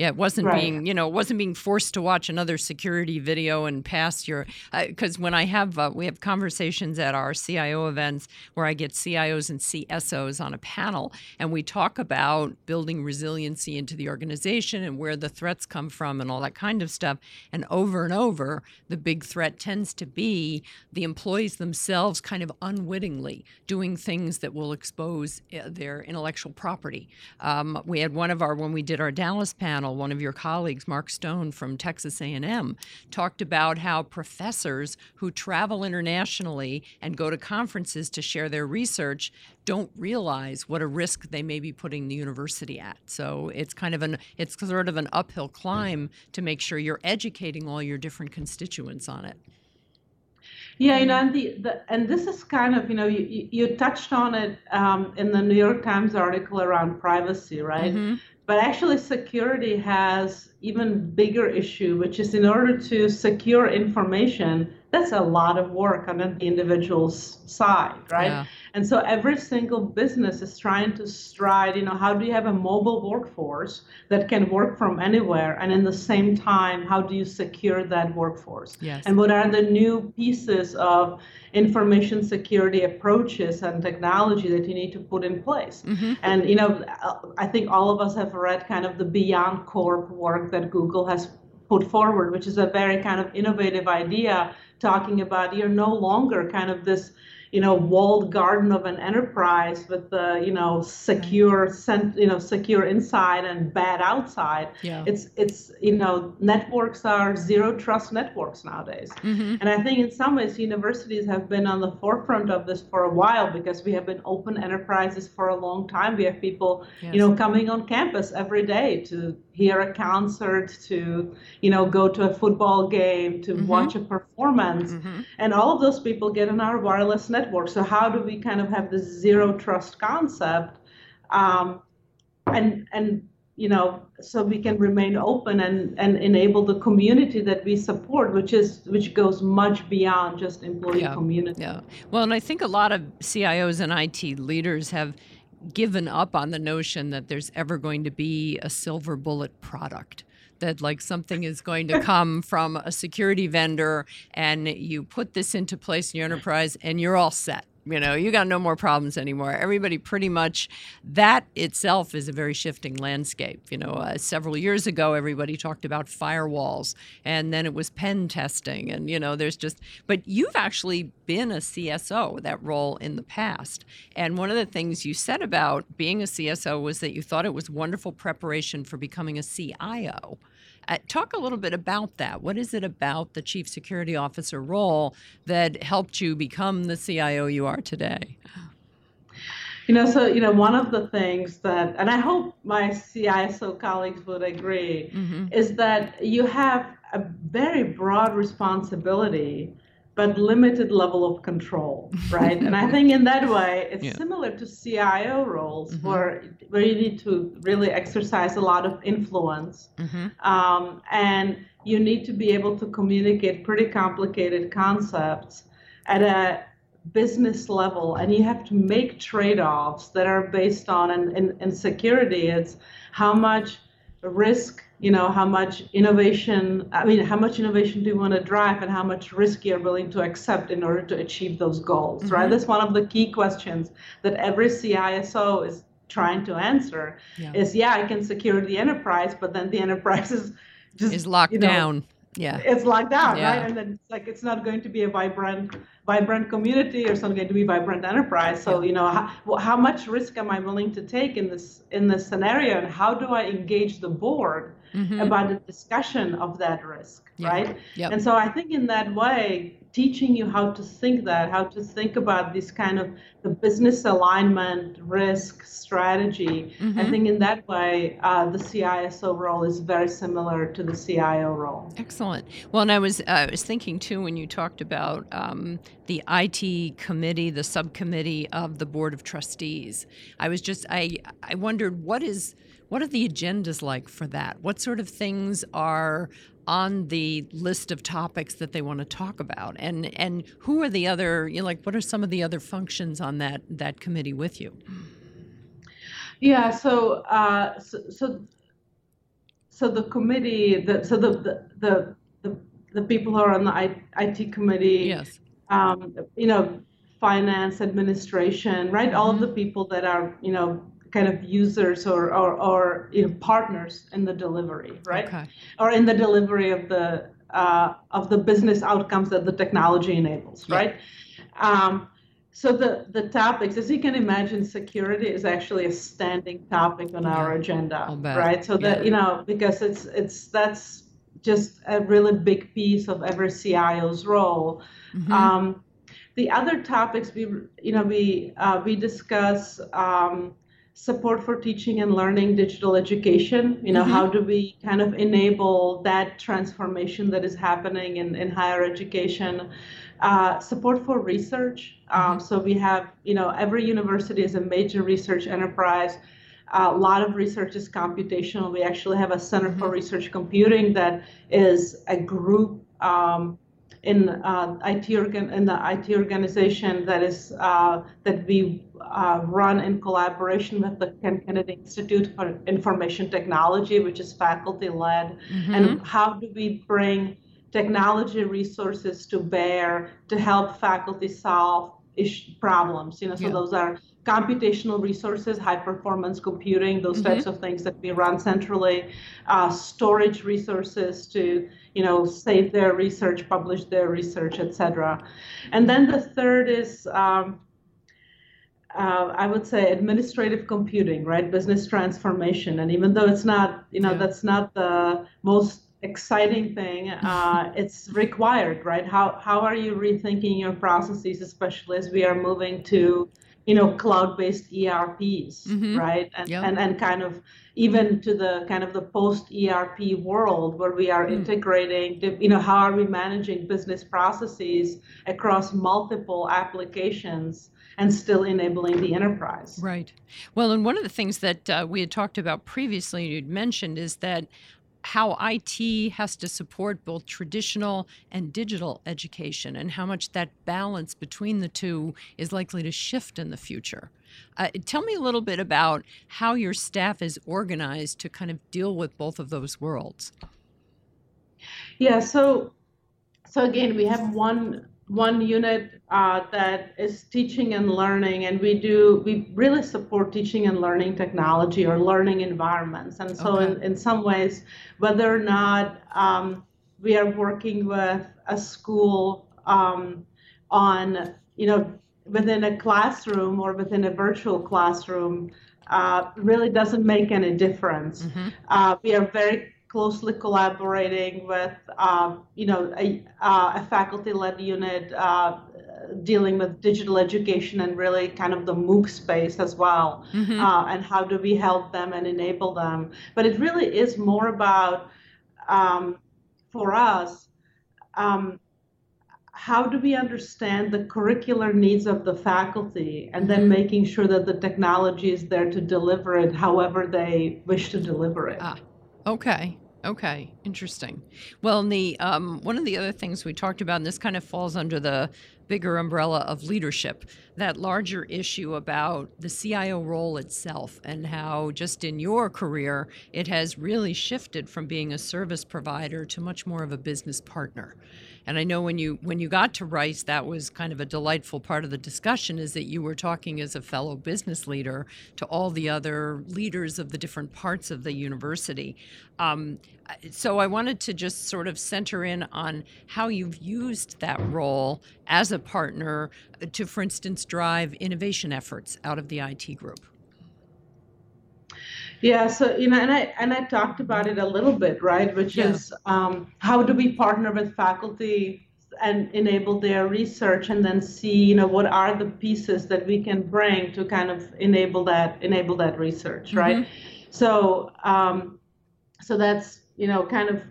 Yeah, it wasn't right. being, you know, it wasn't being forced to watch another security video and pass your. Because uh, when I have, uh, we have conversations at our CIO events where I get CIOs and CSOs on a panel, and we talk about building resiliency into the organization and where the threats come from and all that kind of stuff. And over and over, the big threat tends to be the employees themselves kind of unwittingly doing things that will expose uh, their intellectual property. Um, we had one of our, when we did our Dallas panel, panel, one of your colleagues, Mark Stone from Texas A&M, talked about how professors who travel internationally and go to conferences to share their research don't realize what a risk they may be putting the university at. So it's kind of an it's sort of an uphill climb to make sure you're educating all your different constituents on it. Yeah, you know, and the, the and this is kind of you know you you touched on it um, in the New York Times article around privacy, right? Mm-hmm. But actually, security has even bigger issue, which is in order to secure information, that's a lot of work on the individual's side, right? Yeah. And so every single business is trying to stride, you know, how do you have a mobile workforce that can work from anywhere? And in the same time, how do you secure that workforce? Yes. And what are the new pieces of information security approaches and technology that you need to put in place? Mm-hmm. And, you know, I think all of us have read kind of the BeyondCorp work that Google has put forward, which is a very kind of innovative idea talking about you're no longer kind of this you know walled garden of an enterprise with the you know secure sent you know secure inside and bad outside Yeah. it's it's you know networks are zero trust networks nowadays Mm-hmm. and i think in some ways universities have been on the forefront of this for a while because we have been open enterprises for a long time we have people Yes. you know coming on campus every day to hear a concert to you know go to a football game to Mhm. watch a performance Mm-hmm. and all of those people get on our wireless network so how do we kind of have this zero trust concept um, and and you know so we can remain open and and enable the community that we support which is which goes much beyond just employee Yeah. community Yeah. Well, and I think a lot of CIOs and IT leaders have given up on the notion that there's ever going to be a silver bullet product. That like something is going to come from a security vendor and you put this into place in your enterprise and you're all set. You know, you got no more problems anymore. Everybody pretty much, that itself is a very shifting landscape. You know, uh, several years ago, everybody talked about firewalls and then it was pen testing. And, you know, there's just, but you've actually been a CSO, that role in the past. And one of the things you said about being a CSO was that you thought it was wonderful preparation for becoming a CIO. Uh, talk a little bit about that. What is it about the chief security officer role that helped you become the CIO you are today? You know, so you know, one of the things that, and I hope my CISO colleagues would agree, Mm-hmm. is that you have a very broad responsibility, but limited level of control, right? and I think in that way, it's Yeah. similar to CIO roles, Mhm. where where you need to really exercise a lot of influence, Mm-hmm. um, and you need to be able to communicate pretty complicated concepts at a business level and you have to make trade-offs that are based on and in, in security it's how much risk you know how much innovation i mean how much innovation do you want to drive and how much risk you're willing to accept in order to achieve those goals right Mhm. that's one of the key questions that every ciso is trying to answer Yeah. is yeah i can secure the enterprise but then the enterprise is just Is locked you know, down. Yeah. it's locked down, Yeah. right? And then it's like it's not going to be a vibrant, vibrant community, or it's not going to be vibrant enterprise. So you know, how, how much risk am I willing to take in this in this scenario, and how do I engage the board Mhm. about the discussion of that risk, right? Yep. And so I think in that way, teaching you how to think that, how to think about this kind of the business alignment, risk, strategy. I Mhm. think in that way, uh, the CISO role is very similar to the CIO role. Excellent. Well, and I was uh, I was thinking too when you talked about um, the IT committee, the subcommittee of the board of trustees. I was just I I wondered what is what are the agendas like for that? What sort of things are on the list of topics that they want to talk about, and and who are the other you know, like what are some of the other functions on that that committee with you? Yeah, so uh, so, so so the committee, the so the the the, the, the people who are on the IT committee, Yes. um, you know, finance, administration, right? All of the people that are, you know, kind of users or or, or you know, partners in the delivery, right? Okay. Or in the delivery of the uh, of the business outcomes that the technology enables, Yeah. right? Um, so the, the topics, as you can imagine, security is actually a standing topic on our agenda, right? So that you know, because it's it's that's just a really big piece of every CIO's role. Mhm. Um, the other topics we you know we uh, we discuss um, support for teaching and learning digital education. You know, Mhm. how do we kind of enable that transformation that is happening in, in higher education? Uh, support for research. Um, so we have, you know, every university is a major research enterprise. a lot of research is computational. We actually have a Center for Research Computing that is a group um, in uh, IT organ in the IT organization that is uh, that we uh, run in collaboration with the Ken Kennedy Institute for Information Technology, which is faculty led. Mhm. And how do we bring technology resources to bear to help faculty solve ish problems? You know, so Yeah. those are computational resources, high performance computing, those Mm-hmm. types of things that we run centrally, uh, storage resources to you know save their research, publish their research, etc. And then the third is um, uh, I would say administrative computing, right? Business transformation. And even though it's not, you know, Yeah. that's not the most exciting thing, uh, it's required, right? How, how are you rethinking your processes, especially as we are moving to, you know, cloud-based ERPs, Mhm. right? And, Yeah. and, and kind of even to the kind of the post-ERP world where we are Mm. integrating, you know, how are we managing business processes across multiple applications and still enabling the enterprise. Right. Well, and one of the things that uh, we had talked about previously, you'd mentioned, is that how IT has to support both traditional and digital education and how much that balance between the two is likely to shift in the future. Uh, tell me a little bit about how your staff is organized to kind of deal with both of those worlds. Yeah, so so again, we have one one unit uh, that is teaching and learning, and we do we really support teaching and learning technology or learning environments. And so, Okay. in, in some ways, whether or not um, we are working with a school um, on you know within a classroom or within a virtual classroom, uh, really doesn't make any difference. Mhm. Uh, we are very closely collaborating with, um, you know, a, uh, a faculty-led unit uh, dealing with digital education and really kind of the MOOC space as well. Mhm. Uh, and how do we help them and enable them? But it really is more about, um, for us, um, how do we understand the curricular needs of the faculty and then Mhm. making sure that the technology is there to deliver it however they wish to deliver it. Ah, Okay. Okay. Interesting. Well, the um, one of the other things we talked about, and this kind of falls under the bigger umbrella of leadership, that larger issue about the CIO role itself and how just in your career it has really shifted from being a service provider to much more of a business partner. And I know when you when you got to Rice, that was kind of a delightful part of the discussion is that you were talking as a fellow business leader to all the other leaders of the different parts of the university. Um, so I wanted to just sort of center in on how you've used that role as a partner to, for instance, drive innovation efforts out of the IT group. Yeah, so you know, and I and I talked about it a little bit, right? Which Yeah. is um, how do we partner with faculty and enable their research, and then see, you know, what are the pieces that we can bring to kind of enable that enable that research, right? So um, so that's you know kind of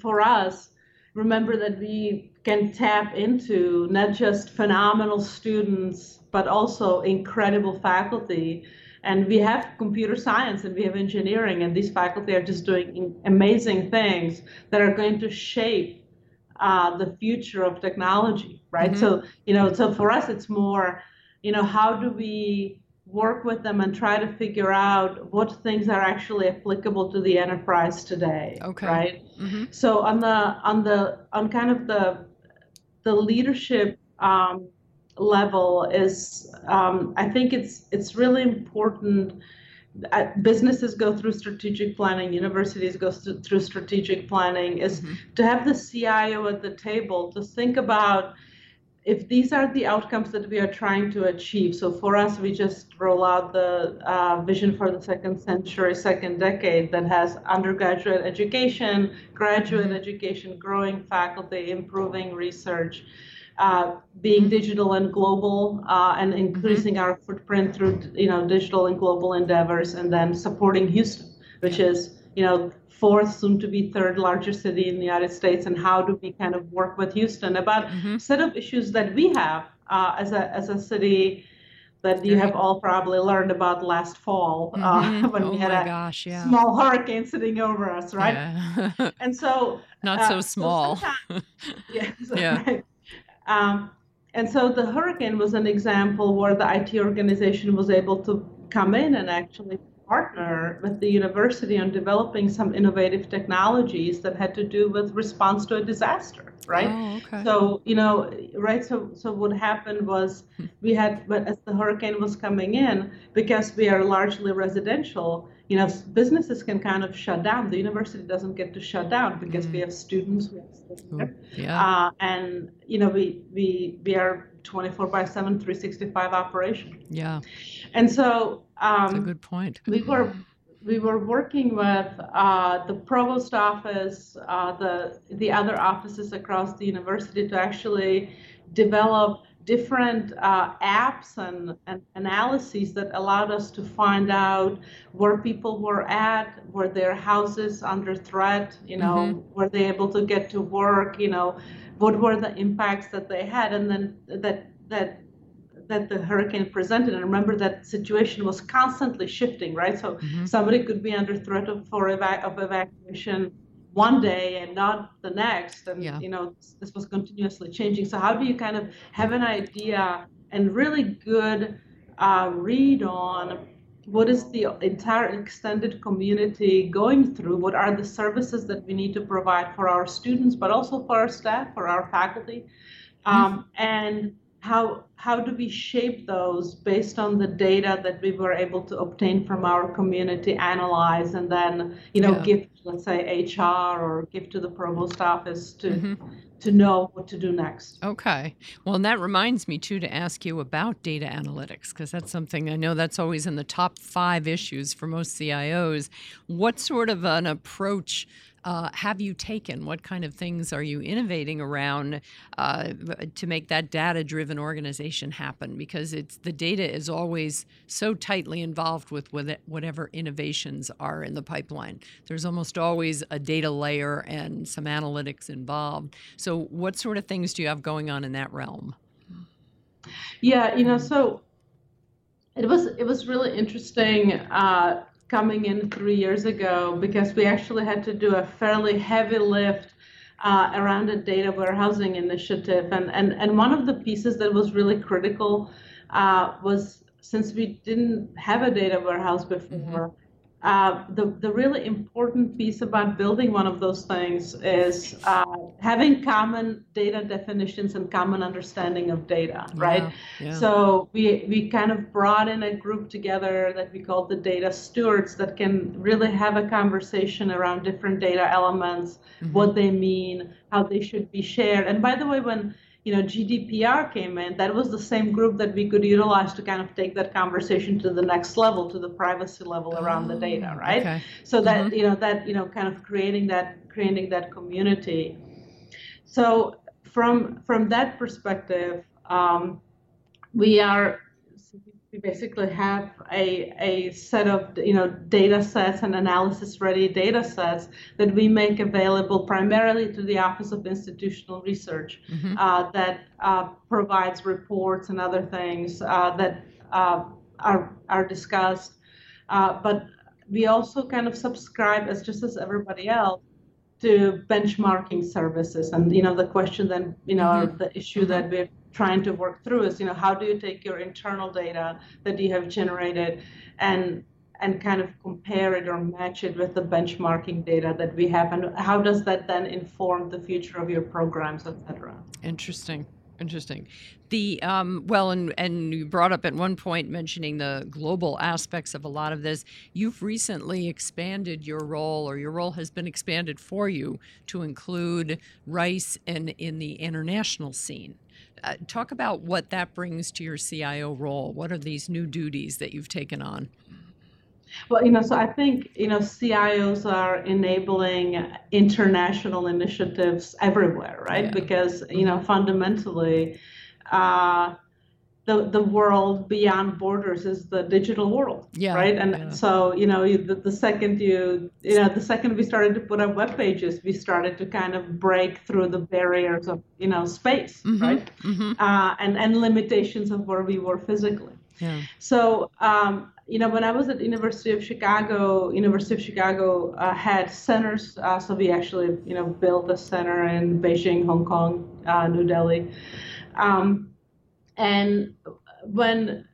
for us. Remember that we can tap into not just phenomenal students, but also incredible faculty and we have computer science and we have engineering and these faculty are just doing amazing things that are going to shape uh, the future of technology right Mhm. so you know so for us it's more you know how do we work with them and try to figure out what things are actually applicable to the enterprise today Okay. right hmm so on the on the on kind of the the leadership um, level is um, I think it's it's really important. Uh, businesses go through strategic planning, universities go through, through strategic planning. Is Mhm. to have the CIO at the table to think about if these are the outcomes that we are trying to achieve. So for us, we just roll out the uh, vision for the second century, second decade that has undergraduate education, graduate Mhm. education, growing faculty, improving research. Uh, being digital and global uh, and increasing mm-hmm. our footprint through you know digital and global endeavors and then supporting Houston which is you know fourth soon to be third largest city in the United States and how do we kind of work with Houston about mm-hmm. set of issues that we have uh, as a as a city that you have all probably learned about last fall uh, mm-hmm. uh, when oh we had a gosh, yeah. small hurricane sitting over us, right? Yeah. and so not so uh, small. So yeah. So, yeah. Right. Um, and so the hurricane was an example where the IT organization was able to come in and actually partner with the university on developing some innovative technologies that had to do with response to a disaster right oh, okay. so you know right so so what happened was hmm. we had but as the hurricane was coming in because we are largely residential you know businesses can kind of shut down. The university doesn't get to shut down because mm. we have students we have yeah. Uh, and you know we we we are 24 by 7 365 operation. Yeah. And so um, That's a good point. we were we were working with uh, the provost office uh, the the other offices across the university to actually develop different uh, apps and, and, analyses that allowed us to find out where people were at, were their houses under threat, you know, mm-hmm. were they able to get to work, you know, what were the impacts that they had, and then that that that the hurricane presented. And remember that situation was constantly shifting, right? So mm-hmm. somebody could be under threat of for eva- of evacuation one day and not the next and yeah. you know this was continuously changing so how do you kind of have an idea and really good uh, read on what is the entire extended community going through what are the services that we need to provide for our students but also for our staff for our faculty um, mm-hmm. and how how do we shape those based on the data that we were able to obtain from our community analyze and then you know yeah. give let's say hr or give to the provost office to mm-hmm. to know what to do next okay well and that reminds me too to ask you about data analytics because that's something i know that's always in the top five issues for most cios what sort of an approach uh, have you taken? What kind of things are you innovating around uh, to make that data-driven organization happen? Because it's the data is always so tightly involved with whatever innovations are in the pipeline. There's almost always a data layer and some analytics involved. So, what sort of things do you have going on in that realm? Yeah, you know, so it was it was really interesting. Uh, coming in three years ago because we actually had to do a fairly heavy lift uh, around a data warehousing initiative. And, and, and one of the pieces that was really critical uh, was since we didn't have a data warehouse before, mm-hmm. Uh, the, the really important piece about building one of those things is uh, having common data definitions and common understanding of data, right? Yeah, yeah. So we, we kind of brought in a group together that we called the data stewards that can really have a conversation around different data elements, mm-hmm. what they mean, how they should be shared. And by the way, when you know GDPR came in, that was the same group that we could utilize to kind of take that conversation to the next level, to the privacy level around the data, oh, right? Okay. So that mm-hmm. you know that you know kind of creating that creating that community. So from from that perspective, um, we are we basically have a, a set of you know data sets and analysis ready data sets that we make available primarily to the office of institutional research mm-hmm. uh, that uh, provides reports and other things uh, that uh, are, are discussed uh, but we also kind of subscribe as just as everybody else to benchmarking services and you know the question then you know mm-hmm. the issue mm-hmm. that we're trying to work through is you know how do you take your internal data that you have generated and and kind of compare it or match it with the benchmarking data that we have? And how does that then inform the future of your programs et cetera? Interesting. Interesting. The um, well and and you brought up at one point mentioning the global aspects of a lot of this. You've recently expanded your role or your role has been expanded for you to include rice and in the international scene uh, talk about what that brings to your CIO role. What are these new duties that you've taken on? Well, you know, so I think, you know, CIOs are enabling international initiatives everywhere, right? Yeah. Because, you know, fundamentally, uh, the, the world beyond borders is the digital world, Yeah, right? And yeah. so, you know, you, the, the second you, you know, the second we started to put up web pages, we started to kind of break through the barriers of, you know, space, Mhm, right? mhm, Uh, and, and limitations of where we were physically. Yeah. So, um, you know, when I was at University of Chicago, University of Chicago uh, had centers. Uh, so we actually, you know, built a center in Beijing, Hong Kong, uh, New Delhi. Um, and when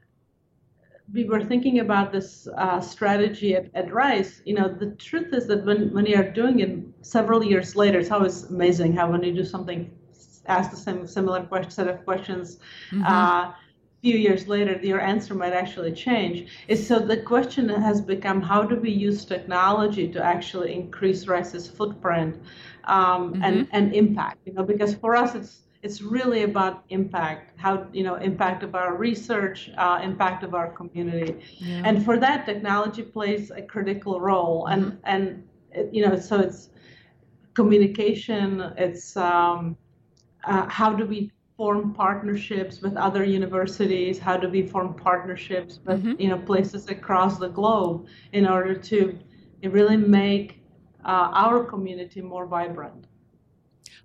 we were thinking about this uh, strategy at, at Rice, you know, the truth is that when, when you're doing it several years later, it's always amazing how when you do something, ask the same similar question, set of questions, mhm. uh, few years later, your answer might actually change. Is so the question has become how do we use technology to actually increase Rice's footprint um, and and impact? You know, because for us it's it's really about impact, how you know impact of our research, uh, impact of our community, Yeah. and for that technology plays a critical role. And and you know so it's communication. It's um, uh, how do we form partnerships with other universities how do we form partnerships with Mhm. you know places across the globe in order to really make uh, our community more vibrant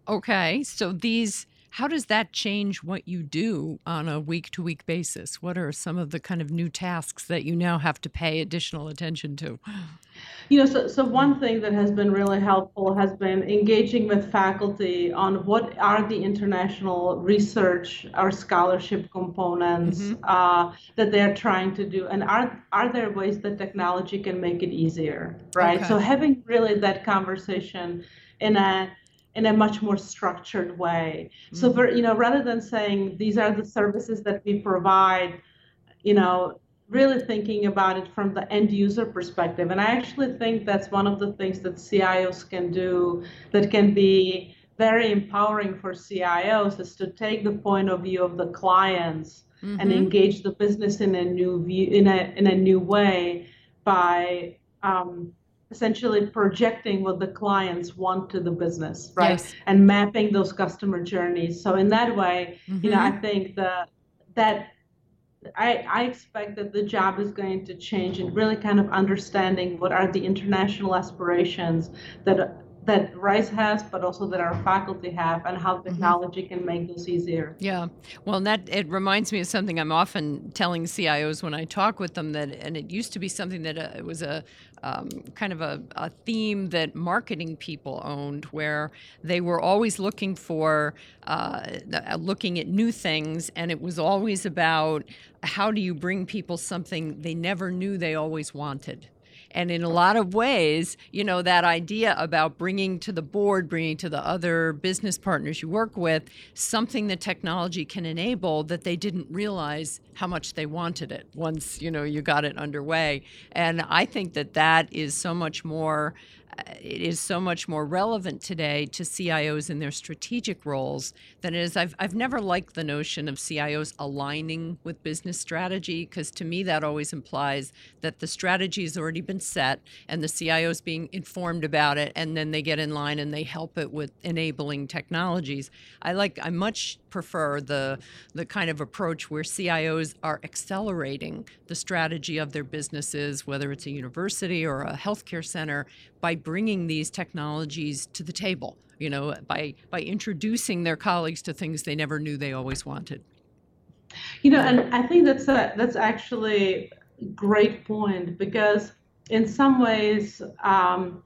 Okay, so these, how does that change what you do on a week to week basis? What are some of the kind of new tasks that you now have to pay additional attention to? you know so, so one thing that has been really helpful has been engaging with faculty on what are the international research or scholarship components Mhm. uh, that they're trying to do and are are there ways that technology can make it easier right Okay. so having really that conversation in a in a much more structured way so Mhm. for you know rather than saying these are the services that we provide you know really thinking about it from the end user perspective. And I actually think that's one of the things that CIOs can do that can be very empowering for CIOs is to take the point of view of the clients and Mhm. engage the business in a new view in a in a new way by um, essentially projecting what the clients want to the business, right? Yes. And mapping those customer journeys. So in that way, you know. I mm-hmm. think the that I, I expect that the job is going to change and really kind of understanding what are the international aspirations that that Rice has, but also that our faculty have, and how technology can make those easier. Yeah. Well, and that it reminds me of something I'm often telling CIOs when I talk with them that, and it used to be something that uh, it was a um, kind of a, a theme that marketing people owned, where they were always looking for, uh, uh, looking at new things, and it was always about how do you bring people something they never knew they always wanted. And in a lot of ways, you know, that idea about bringing to the board, bringing to the other business partners you work with, something that technology can enable that they didn't realize how much they wanted it once, you know, you got it underway. And I think that that is so much more. It is so much more relevant today to CIOs in their strategic roles than it is. I've, I've never liked the notion of CIOs aligning with business strategy because to me that always implies that the strategy has already been set and the CIO is being informed about it and then they get in line and they help it with enabling technologies. I like I'm much prefer the the kind of approach where CIOs are accelerating the strategy of their businesses whether it's a university or a healthcare center by bringing these technologies to the table, you know, by by introducing their colleagues to things they never knew they always wanted. You know, and I think that's a that's actually a great point because in some ways, um,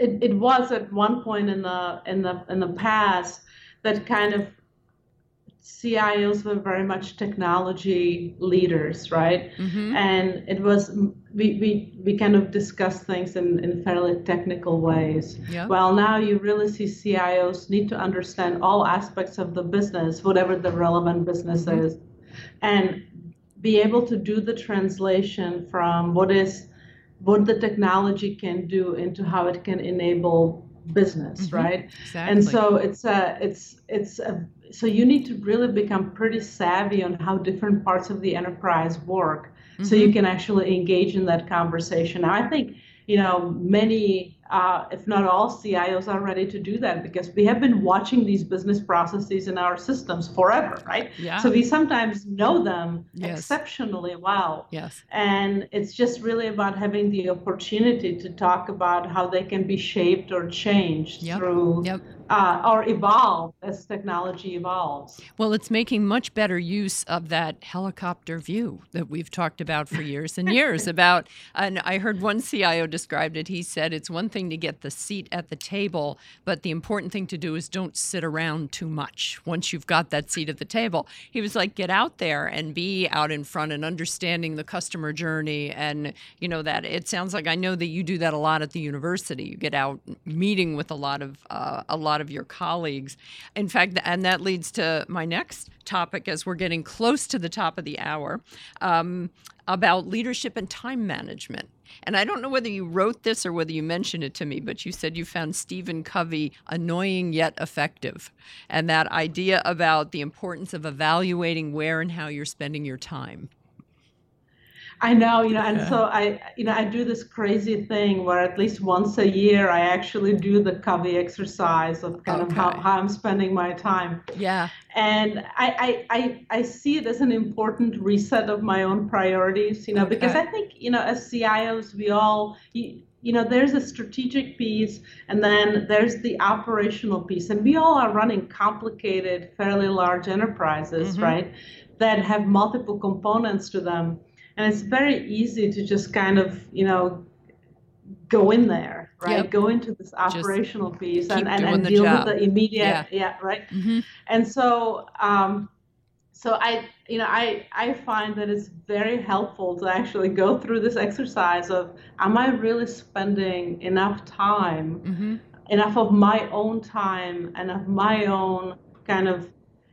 it, it was at one point in the in the in the past that kind of CIOs were very much technology leaders, right? Mhm. And it was we, we, we kind of discussed things in, in fairly technical ways. Yeah. Well, now you really see CIOs need to understand all aspects of the business, whatever the relevant business Mhm. is, and be able to do the translation from what is what the technology can do into how it can enable business, Mhm. right? Exactly. And so it's a it's it's a so you need to really become pretty savvy on how different parts of the enterprise work so you can actually engage in that conversation. Now, I think you know many uh, if not all CIOs are ready to do that because we have been watching these business processes in our systems forever, right? Yeah. So we sometimes know them Yes. exceptionally well. Yes. And it's just really about having the opportunity to talk about how they can be shaped or changed Yep. through Yep. Uh, or evolve as technology evolves. Well, it's making much better use of that helicopter view that we've talked about for years and years about and I heard one CIO described it. He said it's one thing to get the seat at the table, but the important thing to do is don't sit around too much once you've got that seat at the table. He was like get out there and be out in front and understanding the customer journey and you know that it sounds like I know that you do that a lot at the university. You get out meeting with a lot of uh, a lot of your colleagues. In fact, and that leads to my next topic as we're getting close to the top of the hour um, about leadership and time management. And I don't know whether you wrote this or whether you mentioned it to me, but you said you found Stephen Covey annoying yet effective. And that idea about the importance of evaluating where and how you're spending your time. I know, you know, and Yeah. so I, you know, I do this crazy thing where at least once a year I actually do the Covey exercise of kind of how, how I'm spending my time. Yeah. And I, I, I, I see it as an important reset of my own priorities, you know, because I think, you know, as CIOs, we all, you, you know, there's a strategic piece and then there's the operational piece. And we all are running complicated, fairly large enterprises, Mhm. right, that have multiple components to them. And it's very easy to just kind of, you know, go in there, right? Yep. Go into this operational piece and, and, and deal job. with the immediate, Yeah. yeah right? hmm and so um, so i you know i i find that it's very helpful to actually go through this exercise of am i really spending enough time hmm enough of my own time and of my own kind of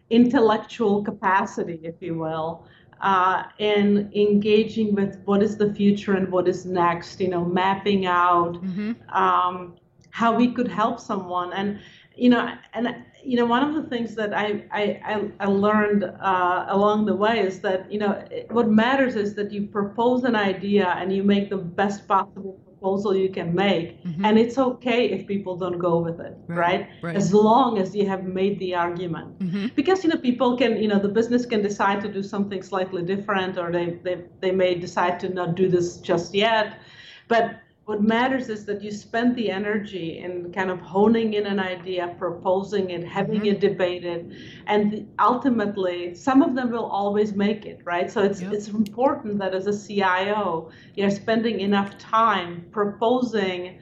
intellectual capacity if you will uh, in engaging with what is the future and what is next you know mapping out hmm um, how we could help someone. And you know and you know one of the things that i i, I- I learned uh, along the way is that you know it- what matters is that you propose an idea and you make the best possible proposal you can make Mhm. and it's okay if people don't go with it Right, right, right. as long as you have made the argument. Hmm because you know people can you know the business can decide to do something slightly different or they they, they may decide to not do this just yet. But what matters is that you spend the energy in kind of honing in an idea proposing it having Mhm. it debated and ultimately some of them will always make it right so it's Yep. it's important that as a cio you're spending enough time proposing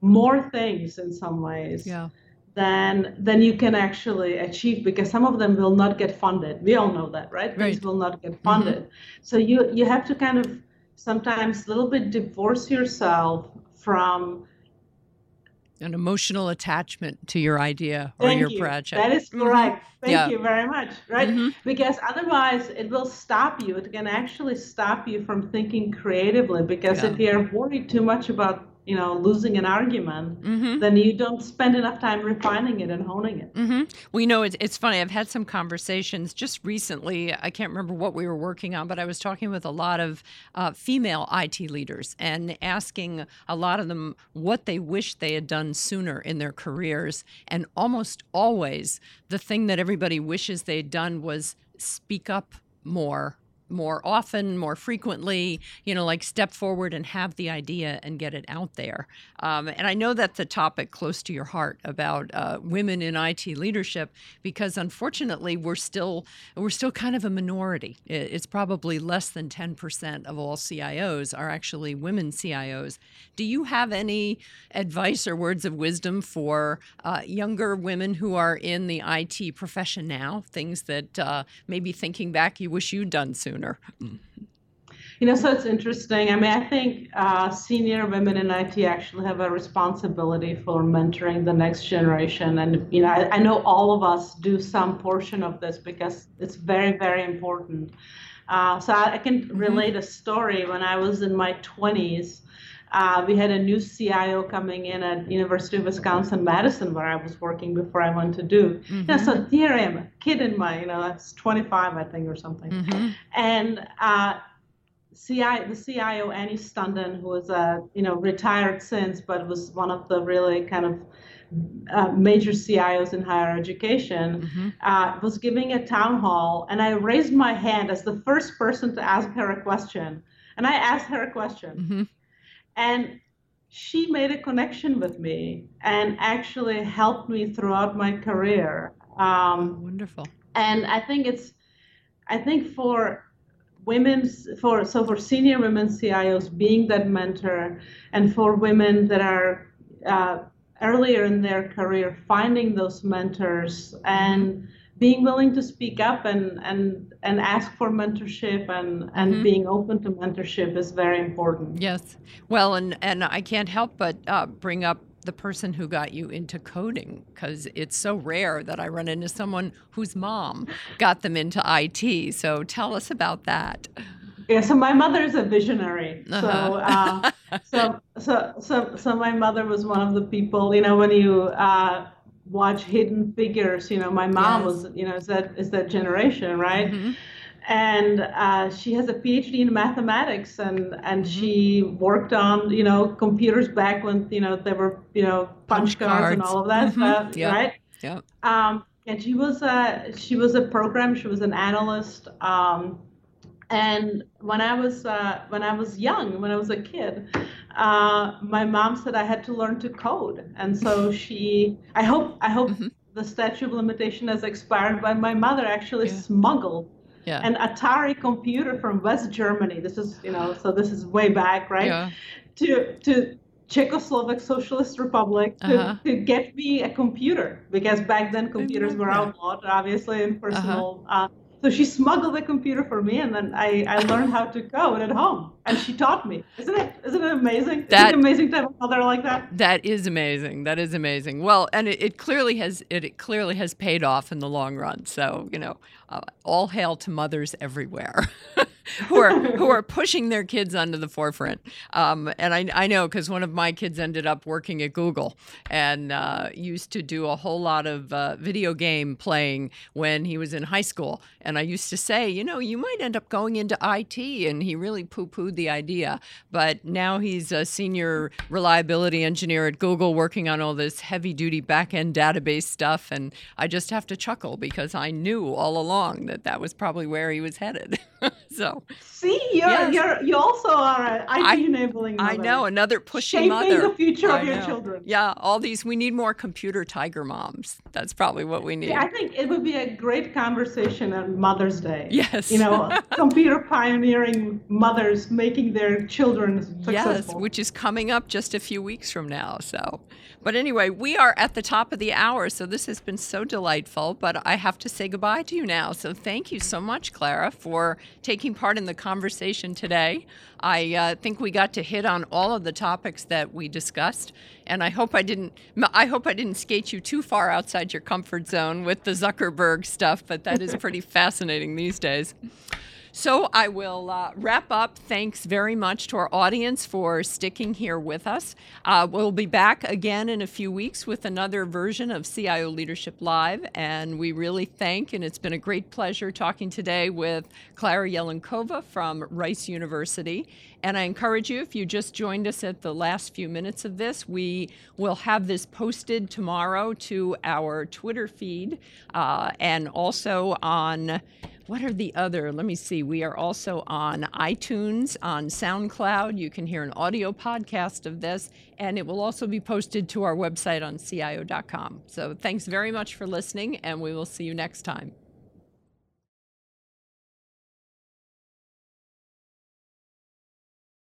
more things in some ways Yeah. Than, then you can actually achieve because some of them will not get funded. We all know that, right? Right. will not get funded. So you you have to kind of sometimes a little bit divorce yourself from An emotional attachment to your idea or thank your you. project. That is Mhm. correct. Thank Yeah. you very much. Right? Mhm. Because otherwise it will stop you. It can actually stop you from thinking creatively because Yeah. if you're worried too much about, you know, losing an argument, Mhm. then you don't spend enough time refining it and honing it. hmm Well, you know, it's, it's funny. I've had some conversations just recently. I can't remember what we were working on, but I was talking with a lot of uh, female IT leaders and asking a lot of them what they wish they had done sooner in their careers. And almost always, the thing that everybody wishes they had done was speak up more more often, more frequently, you know, like step forward and have the idea and get it out there. Um, and I know that's a topic close to your heart about uh, women in IT leadership because unfortunately we're still we're still kind of a minority. It's probably less than 10% of all CIOs are actually women CIOs. Do you have any advice or words of wisdom for uh, younger women who are in the IT profession now? Things that uh, maybe thinking back you wish you'd done sooner. You know, so it's interesting. I mean, I think uh, senior women in IT actually have a responsibility for mentoring the next generation. And, you know, I, I know all of us do some portion of this because it's very, very important. Uh, so I, I can relate a story. When I was in my 20s, uh, we had a new CIO coming in at University of Wisconsin Madison, where I was working before I went to Duke. Yeah, so here I am, a kid in my, you know, I was 25, I think, or something hmm and uh, CI, the CIO Annie Stunden, who was a you know retired since, but was one of the really kind of uh, major CIOs in higher education, mm-hmm. uh, was giving a town hall, and I raised my hand as the first person to ask her a question, and I asked her a question, mm-hmm. And she made a connection with me and actually helped me throughout my career. Um, Wonderful. And I think it's, I think for women's for so for senior women CIOs being that mentor, and for women that are uh, earlier in their career finding those mentors and mm-hmm. Being willing to speak up and and and ask for mentorship and and mm-hmm. being open to mentorship is very important yes well and and i can't help but uh, bring up the person who got you into coding because it's so rare that I run into someone whose mom got them into IT. So tell us about that. Yeah, so my mother is a visionary. Uh-huh. So, uh, so, so, so, so my mother was one of the people. You know, when you uh, watch Hidden Figures, you know, my mom yes. was, you know, is that is that generation, right? Mm-hmm. And uh, she has a PhD in mathematics, and and mm-hmm. she worked on, you know, computers back when you know there were, you know, punch, punch cards, cards, and all of that mm-hmm. stuff, yep. right? Yeah. Um, and she was a she was a program. She was an analyst. Um, and when I was uh, when I was young, when I was a kid, uh, my mom said I had to learn to code, and so she. I hope I hope mm-hmm. the statute of limitation has expired, but my mother actually yeah. smuggled yeah. an Atari computer from West Germany. This is you know so this is way back, right? Yeah. To to Czechoslovak Socialist Republic to, uh-huh. to get me a computer because back then computers were outlawed, obviously, in personal. Uh-huh. Uh, so she smuggled the computer for me, and then I, I learned how to code at home, and she taught me. Isn't it? Isn't it amazing? That, isn't it amazing to have a mother like that? That is amazing. That is amazing. Well, and it, it clearly has it, it, clearly has paid off in the long run. So you know, uh, all hail to mothers everywhere. who are who are pushing their kids onto the forefront. Um, and I, I know because one of my kids ended up working at Google and uh, used to do a whole lot of uh, video game playing when he was in high school. And I used to say, you know, you might end up going into IT, and he really poo-pooed the idea. But now he's a senior reliability engineer at Google, working on all this heavy-duty back-end database stuff. And I just have to chuckle because I knew all along that that was probably where he was headed. so See, you're, yes. you're you also are an IT I, enabling. Mother. I know another pushing Shaping mother. the future I of your children. Yeah, all these. We need more computer tiger moms. That's probably what we need. Yeah, I think it would be a great conversation on Mother's Day. Yes. You know, computer pioneering mothers making their children successful. Yes, which is coming up just a few weeks from now. So, but anyway, we are at the top of the hour, so this has been so delightful. But I have to say goodbye to you now. So thank you so much, Klara, for taking part in the conversation today. I uh, think we got to hit on all of the topics that we discussed, and I hope I didn't. I hope I didn't skate you too far outside your comfort zone with the Zuckerberg stuff, but that is pretty fascinating these days. So I will uh, wrap up. Thanks very much to our audience for sticking here with us. Uh, we'll be back again in a few weeks with another version of CIO Leadership Live. And we really thank, and it's been a great pleasure talking today with Klara Jelinkova from Rice University. And I encourage you, if you just joined us at the last few minutes of this, we will have this posted tomorrow to our Twitter feed uh, and also on what are the other? Let me see. We are also on iTunes, on SoundCloud. You can hear an audio podcast of this, and it will also be posted to our website on CIO.com. So thanks very much for listening, and we will see you next time.